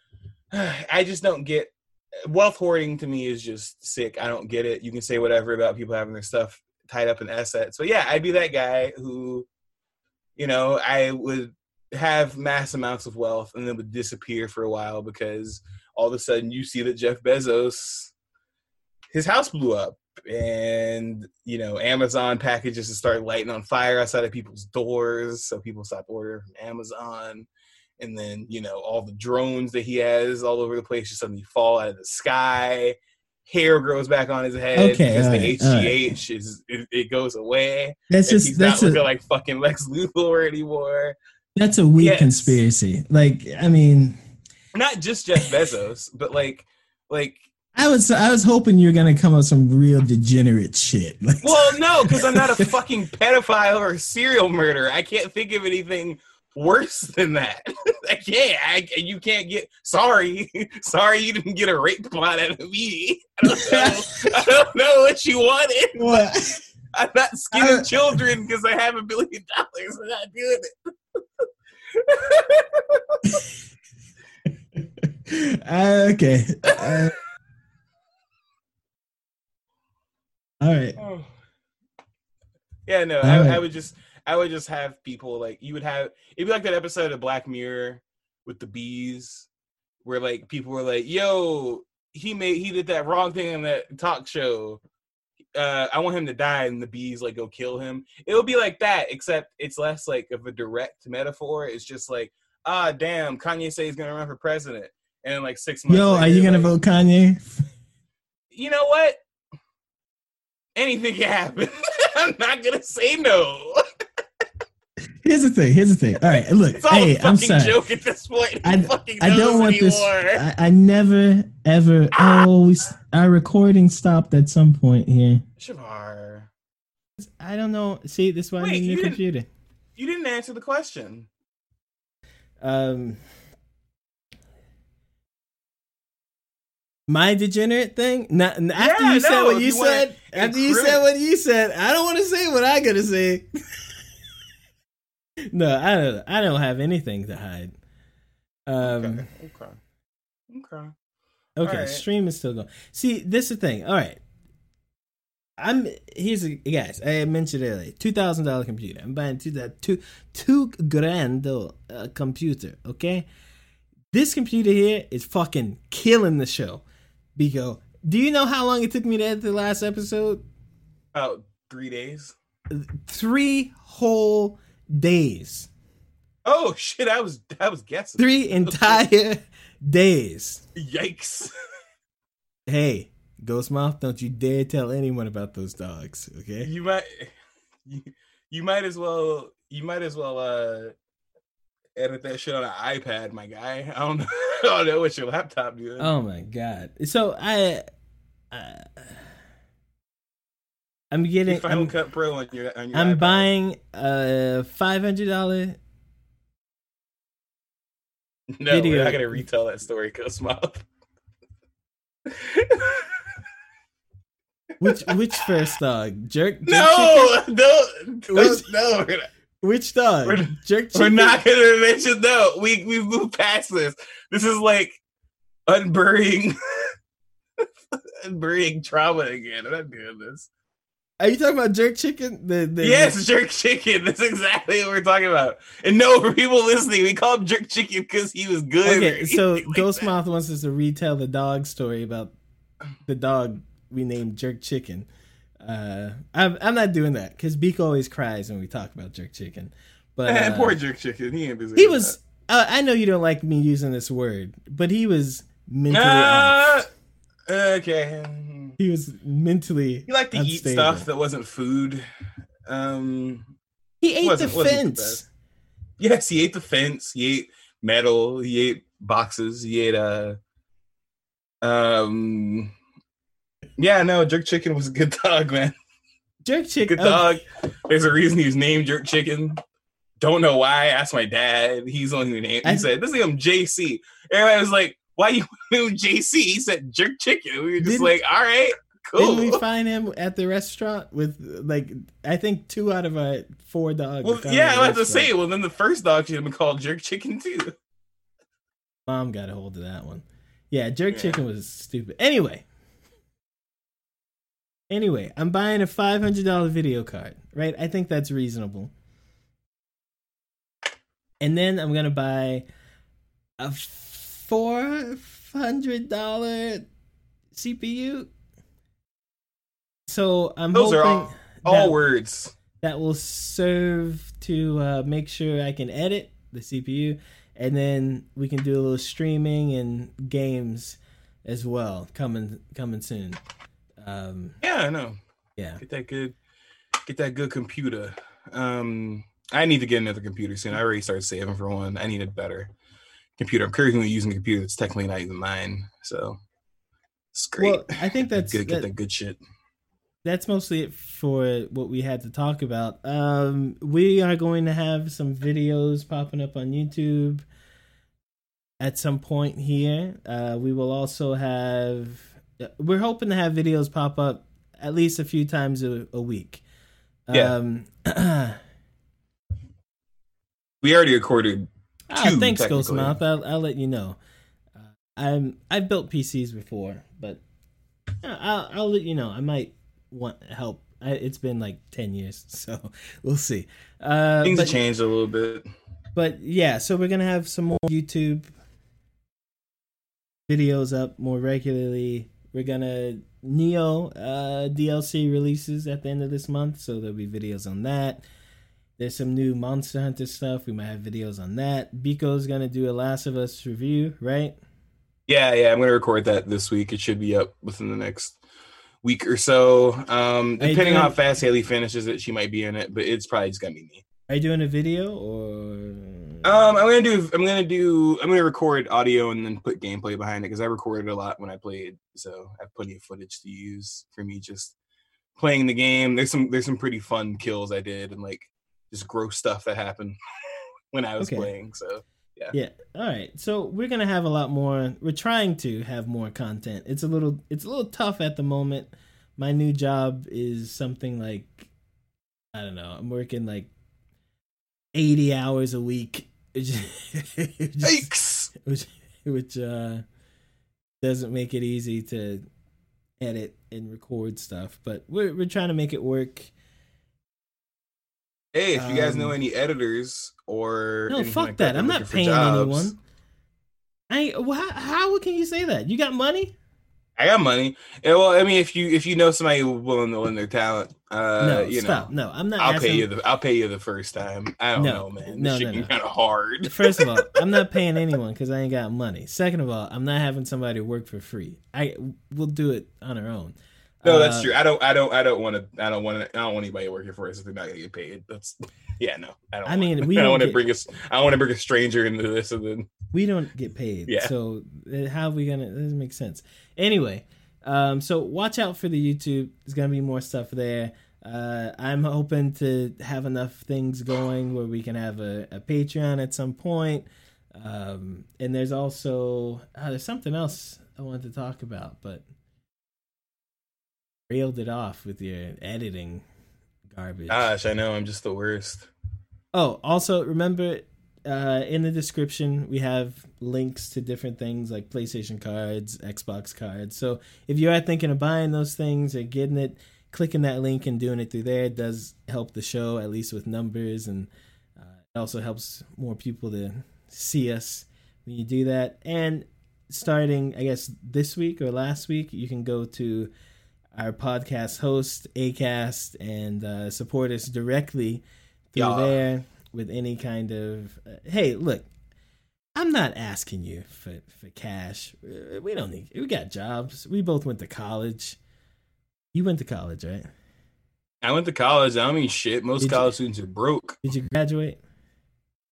I just don't get wealth hoarding to me is just sick. I don't get it. You can say whatever about people having their stuff tied up in assets. But yeah, I'd be that guy who, you know, I would have mass amounts of wealth and then would disappear for a while because all of a sudden you see that Jeff Bezos, his house blew up. And you know, Amazon packages just start lighting on fire outside of people's doors, so people stop ordering from Amazon. And then you know, all the drones that he has all over the place just suddenly fall out of the sky hair grows back on his head Okay, because the alright, alright. HGH is it, it goes away. That's just he's that's not a looking like fucking Lex Luthor anymore. that's a weak Yes. conspiracy. Like, I mean, Not just Jeff Bezos, but like like I was I was hoping you were gonna come up with some real degenerate shit. Like, well, no, because I'm not a fucking pedophile or a serial murderer. I can't think of anything worse than that. I can't. I, you can't get. Sorry, sorry, you didn't get a rape plot out of me. I don't know. I don't know what you wanted. what? I'm not skinning children because I have a billion dollars. I'm not doing it. Uh, okay. Uh, all right. Yeah, no, I, I would just, I would just have people like you would have. It'd be like that episode of Black Mirror with the bees, where like people were like, "Yo, he made, he did that wrong thing on that talk show. Uh, I want him to die," and the bees like go kill him. It would be like that, except it's less like of a direct metaphor. It's just like, ah, damn, Kanye say he's gonna run for president, and in like six months. Yo, are you gonna like, vote Kanye? you know what? Anything can happen. I'm not gonna say no. Here's the thing. Here's the thing. All right, look. It's all Hey, a fucking I'm sorry. joke at this point. I, I don't want this. anymore? I, I never ever. Oh, we, our recording stopped at some point here. Shavar, I don't know. See, this is why I need a you new didn't- computer. you didn't answer the question. Um, my degenerate thing. Not after Yeah, you said no, what you you said. After you said what you said, I don't want to say what I gotta say. no, I don't. I don't have anything to hide. Um. Okay. Okay. Okay. Okay, Alright. stream is still going. See, this is the thing. All right, I'm here's a, guys. I mentioned earlier, two thousand dollar computer. I'm buying two that two two grand uh, computer. Okay, this computer here is fucking killing the show. Biko, do you know how long it took me to edit the last episode? About three days. Three whole days. Oh shit! I was I was guessing. Three entire days. Yikes! Hey, Ghostmouth, don't you dare tell anyone about those dogs, okay? You might you, you might as well you might as well uh edit that shit on an iPad, my guy. I don't know. I don't know what your laptop doing. Oh my god! So I, uh, I'm getting. Final I'm, Cut Pro on your on your. I'm iPad. buying a five hundred dollar. No, video. we're not gonna retell that story, Ghost Mouth. Which which first dog? Jerk. jerk no, no, no, Which- no. We're not? Which dog? We're- jerk. we're not gonna mention. No, we we moved past this. This is like unburying, unburying trauma again. I'm not doing this. Are you talking about jerk chicken? The, the Yes, jerk chicken. That's exactly what we're talking about. And no, for people listening, we call him jerk chicken because he was good. Okay, so like. Ghostmouth wants us to retell the dog story about the dog we named Jerk Chicken. Uh, I'm I'm not doing that because Beak always cries when we talk about Jerk Chicken. But uh, poor jerk chicken. He ain't busy. he was. Uh, I know you don't like me using this word, but he was mentally that. off. Uh, okay. He was mentally. He liked to eat stuff that wasn't food. Um, He ate the the fence. best. yes, he ate the fence. He ate metal. He ate boxes. He ate uh, um, yeah, no, jerk chicken was a good dog, man. Jerk Chicken. Good oh. dog. There's a reason he was named Jerk Chicken. Don't know why. Ask my dad. He's the one who named. He I- said, "This is him, JC." Everybody was like, "Why you name him JC?" He said, "Jerk Chicken." We were just like, "All right, Cool. Didn't we find him at the restaurant with like I think two out of our four dogs? Well, yeah, I the have to say. Well, then the first dog should have been called Jerk Chicken too. Mom got a hold of that one. Yeah, jerk Yeah. chicken was stupid. Anyway. Anyway, I'm buying a five hundred dollar video card, right? I think that's reasonable. And then I'm gonna buy a four hundred dollar CPU. So I'm Those hoping are all, all that- words. that will serve to uh, make sure I can edit the CPU, and then we can do a little streaming and games as well coming coming soon. Um, Yeah, I know. yeah. Get that good, get that good computer. Um, I need to get another computer soon. I already started saving for one. I need a better computer. I'm currently using a computer that's technically not even mine, so it's great. Well, I think that's good. Get that- that good shit. that's mostly it for what we had to talk about. Um, we are going to have some videos popping up on YouTube at some point here. Uh, we will also have. We're hoping to have videos pop up at least a few times a, a week. Yeah. Um, We already recorded. ah, thanks. Ghostmouth. I'll, I'll let you know. Uh, I'm I've built PCs before, but I'll I'll let you know. I might want help. I, it's been like ten years, so we'll see. Uh, Things but, changed a little bit. but yeah, so we're gonna have some more YouTube videos up more regularly. We're gonna Nioh uh, DLC releases at the end of this month, so there'll be videos on that. There's some new Monster Hunter stuff. We might have videos on that. Biko's gonna do a Last of Us review, right? Yeah, yeah. I'm gonna record that this week. It should be up within the next week or so. Um, depending on how fast Haley finishes it, she might be in it, but it's probably just gonna be me. Are you doing a video or? Um, I'm gonna do. I'm gonna do. I'm gonna record audio and then put gameplay behind it because I recorded a lot when I played, so I have plenty of footage to use for me just playing the game. There's some. There's some pretty fun kills I did and like just gross stuff that happened when I was Okay. playing. So Yeah. All right. So we're gonna have a lot more. We're trying to have more content. It's a little. It's a little tough at the moment. My new job is something like, I don't know. I'm working like eighty hours a week, which, which, which, which uh, doesn't make it easy to edit and record stuff. But we're we're trying to make it work. Hey, if you guys Um, know any editors or No, fuck like that. I'm not paying jobs, anyone. I well, how, how can you say that? You got money? I got money. Yeah, well, I mean, if you if you know somebody willing to lend their talent, uh, no, you stop. know, No, I'm not. I'll asking, pay you the I'll pay you the first time. I don't No, know, man. no, This no, can no. kind of hard. First of all, I'm not paying anyone because I ain't got money. Second of all, I'm not having somebody work for free. I we'll do it on our own. No, that's Uh, true. I don't. I don't. I don't want to. I don't want to. I don't want anybody working for us if they're not gonna get paid. That's. Yeah, no. I don't. I mean, want, we I don't want to bring us. I don't want to bring a stranger into this and then. We don't get paid. Yeah. So uh, how are we gonna? Doesn't make sense. Anyway, um, so watch out for the YouTube. There's gonna be more stuff there. Uh, I'm hoping to have enough things going where we can have a, a Patreon at some point. Um, and there's also uh, there's something else I wanted to talk about, but railed it off with your editing garbage. Gosh, I know. I'm just the worst. Oh, also remember uh, in the description we have links to different things like PlayStation cards, Xbox cards. So if you are thinking of buying those things or getting it, clicking that link and doing it through there does help the show at least with numbers, and uh, it also helps more people to see us when you do that. And starting, I guess this week or last week, you can go to our podcast host Acast and uh, support us directly through there with any kind of. Uh, hey, look, I'm not asking you for for cash. Uh, We don't need. We got jobs. We both went to college. You went to college, right? I went to college. I don't mean shit. Most Did you- college students are broke. Did you graduate?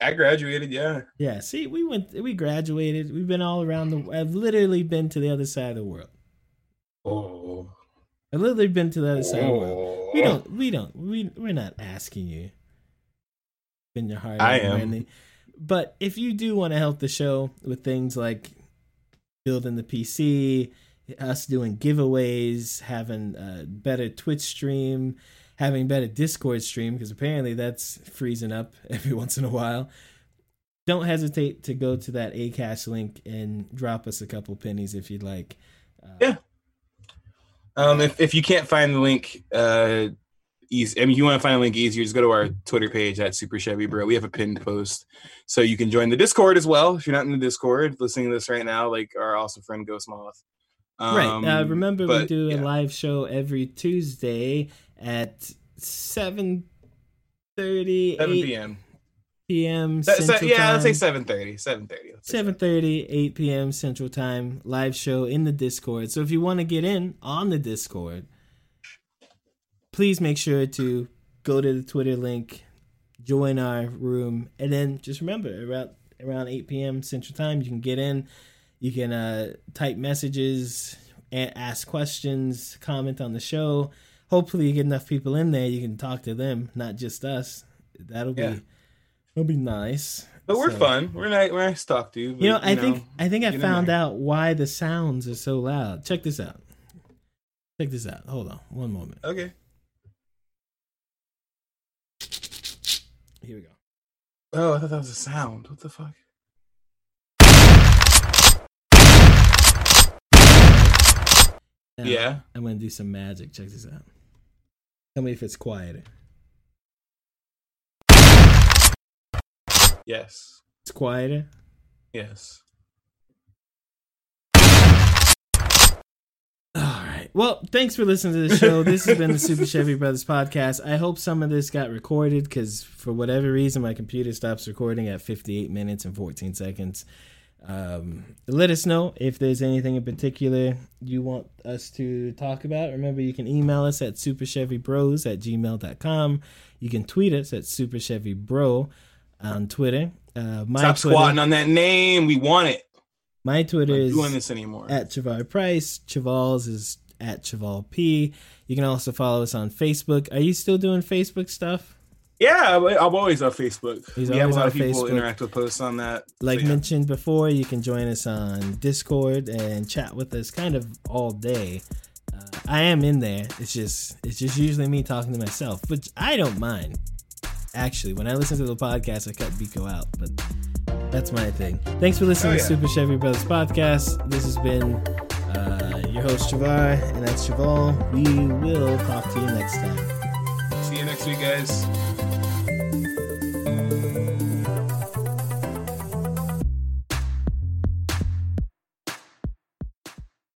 I graduated. Yeah. Yeah. See, we went. We graduated. We've been all around the. I've literally been to the other side of the world. Oh. I've literally been to the other side of the world. Oh. We don't. We don't. We we're not asking you. Spend your heart. I am. But if you do want to help the show with things like building the PC, us doing giveaways, having a better Twitch stream, having better Discord stream, because apparently that's freezing up every once in a while. Don't hesitate to go to that Acast link and drop us a couple pennies if you'd like. Uh, Yeah. Um, if, if you can't find the link, uh, easy. I mean, if you want to find a link easier, just go to our Twitter page at Super Chevy Bro. We have a pinned post, so you can join the Discord as well. If you're not in the Discord, listening to this right now, like our awesome friend Ghost Moth. right. Uh, Um, remember, we do a yeah. live show every Tuesday at seven thirty. 7 p.m. p.m. Central yeah, let's say seven thirty. Seven thirty. 7.30 8 p.m central time live show in the discord so if you want to get in on the discord please make sure to go to the twitter link join our room and then just remember around around 8 p.m central time you can get in you can uh, type messages and ask questions comment on the show hopefully you get enough people in there you can talk to them not just us that'll Yeah. be that'll be nice But we're So- fun. We're nice. We're nice to talk to. you You know, I think I think I found out why the sounds are so loud. Check this out. Check this out. Hold on, one moment. Okay. Here we go. Oh, I thought that was a sound. What the fuck? Now, Yeah. I'm gonna do some magic. Check this out. Tell me if it's quieter. Yes. It's quieter. Yes. All right. Well, thanks for listening to the show. This has been the Super Chevy Brothers podcast. I hope some of this got recorded because for whatever reason, my computer stops recording at 58 minutes and 14 seconds. Um, let us know if there's anything in particular you want us to talk about. Remember, you can email us at superchevybros at gmail.com. You can tweet us at superchevybro on Twitter. Uh, my Stop Twitter, squatting on that name. We want it. my Twitter is doing this anymore. at Shavar Price. Chaval's is at Chaval P. You can also follow us on Facebook. Are you still doing Facebook stuff? yeah, I'm I'm always on Facebook. He's we have a lot of people Facebook. interact with posts on that. Like So, yeah. mentioned before, you can join us on Discord and chat with us kind of all day. Uh, I am in there. It's just it's just usually me talking to myself, which I don't mind. Actually, when I listen to the podcast, I cut Biko out, but that's my thing. Thanks for listening Oh, to. Super Chevy Brothers podcast. This has been uh, your host Shavar, and that's Chaval. We will talk to you next time. See you next week, guys.